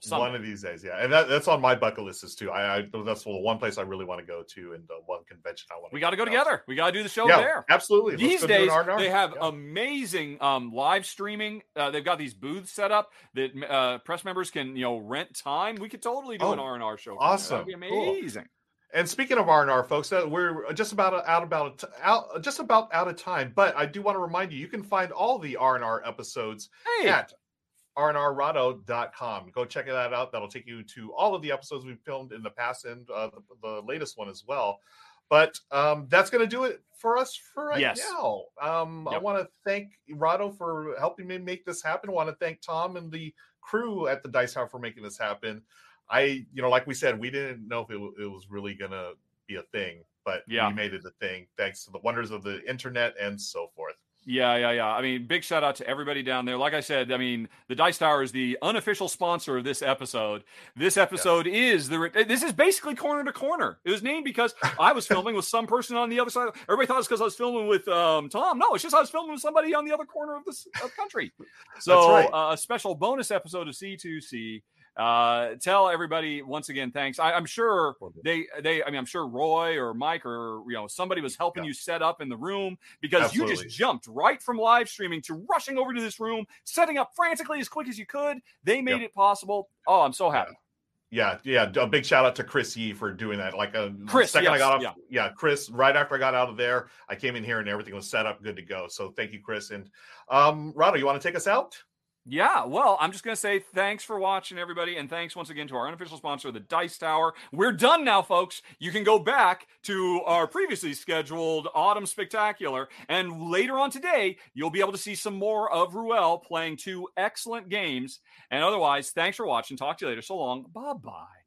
Speaker 1: Someday.
Speaker 2: One of these days, yeah, and that, that's on my bucket list is too. I, I that's the one place I really want to go to, and the one convention I want.
Speaker 1: we got to go together. We got to do the show
Speaker 2: Yeah,
Speaker 1: there.
Speaker 2: absolutely.
Speaker 1: These
Speaker 2: an
Speaker 1: days, they have
Speaker 2: Yeah.
Speaker 1: amazing um, live streaming. Uh, they've got these booths set up that uh, press members can, you know, rent time. We could totally do an
Speaker 2: Oh,
Speaker 1: R and R show.
Speaker 2: awesome.
Speaker 1: Be
Speaker 2: Cool.
Speaker 1: amazing.
Speaker 2: And speaking of R and R, folks, we're just about out about out just about out of time. But I do want to remind you, you can find all the R and R episodes
Speaker 1: Hey,
Speaker 2: at rnrrahdo.com. Go check that out. That'll take you to all of the episodes we've filmed in the past and uh, the, the latest one as well. But um, that's going to do it for us for right
Speaker 1: Yes.
Speaker 2: now. Um, I want to thank Rahdo for helping me make this happen. I want to thank Tom and the crew at the Dice Tower for making this happen. I, you know, like we said, we didn't know if it, it was really going to be a thing, but
Speaker 1: Yeah.
Speaker 2: we made it a thing thanks to the wonders of the internet and so forth.
Speaker 1: Yeah, yeah, yeah. I mean, big shout out to everybody down there. Like I said, I mean, the Dice Tower is the unofficial sponsor of this episode. This episode is the. This is basically corner to corner. It was named because I was filming with some person on the other side. Everybody thought it was because I was filming with um, Tom. No, it's just I was filming with somebody on the other corner of this of country. So
Speaker 2: right.
Speaker 1: uh, a special bonus episode of C2C. Uh, tell everybody once again, thanks. I, am sure they, they, I mean, I'm sure Roy or Mike or, you know, somebody was helping yeah. you set up in the room because Absolutely. you just jumped right from live streaming to rushing over to this room, setting up frantically as quick as you could. They made yep. it possible. Oh, I'm so happy.
Speaker 2: Yeah. Yeah, yeah. A big shout out to Chris Yee for doing that. Like a uh,
Speaker 1: Chris,
Speaker 2: second
Speaker 1: yes,
Speaker 2: I got off,
Speaker 1: yeah.
Speaker 2: yeah. Chris. Right after I got out of there, I came in here and everything was set up, good to go. So thank you, Chris. And um, Rahdo, you want to take us out?
Speaker 1: Yeah, well, I'm just going to say thanks for watching, everybody. And thanks once again to our unofficial sponsor, the Dice Tower. We're done now, folks. You can go back to our previously scheduled Autumn Spectacular. And later on today, you'll be able to see some more of Ruel playing two excellent games. And otherwise, thanks for watching. Talk to you later. So long. Bye bye.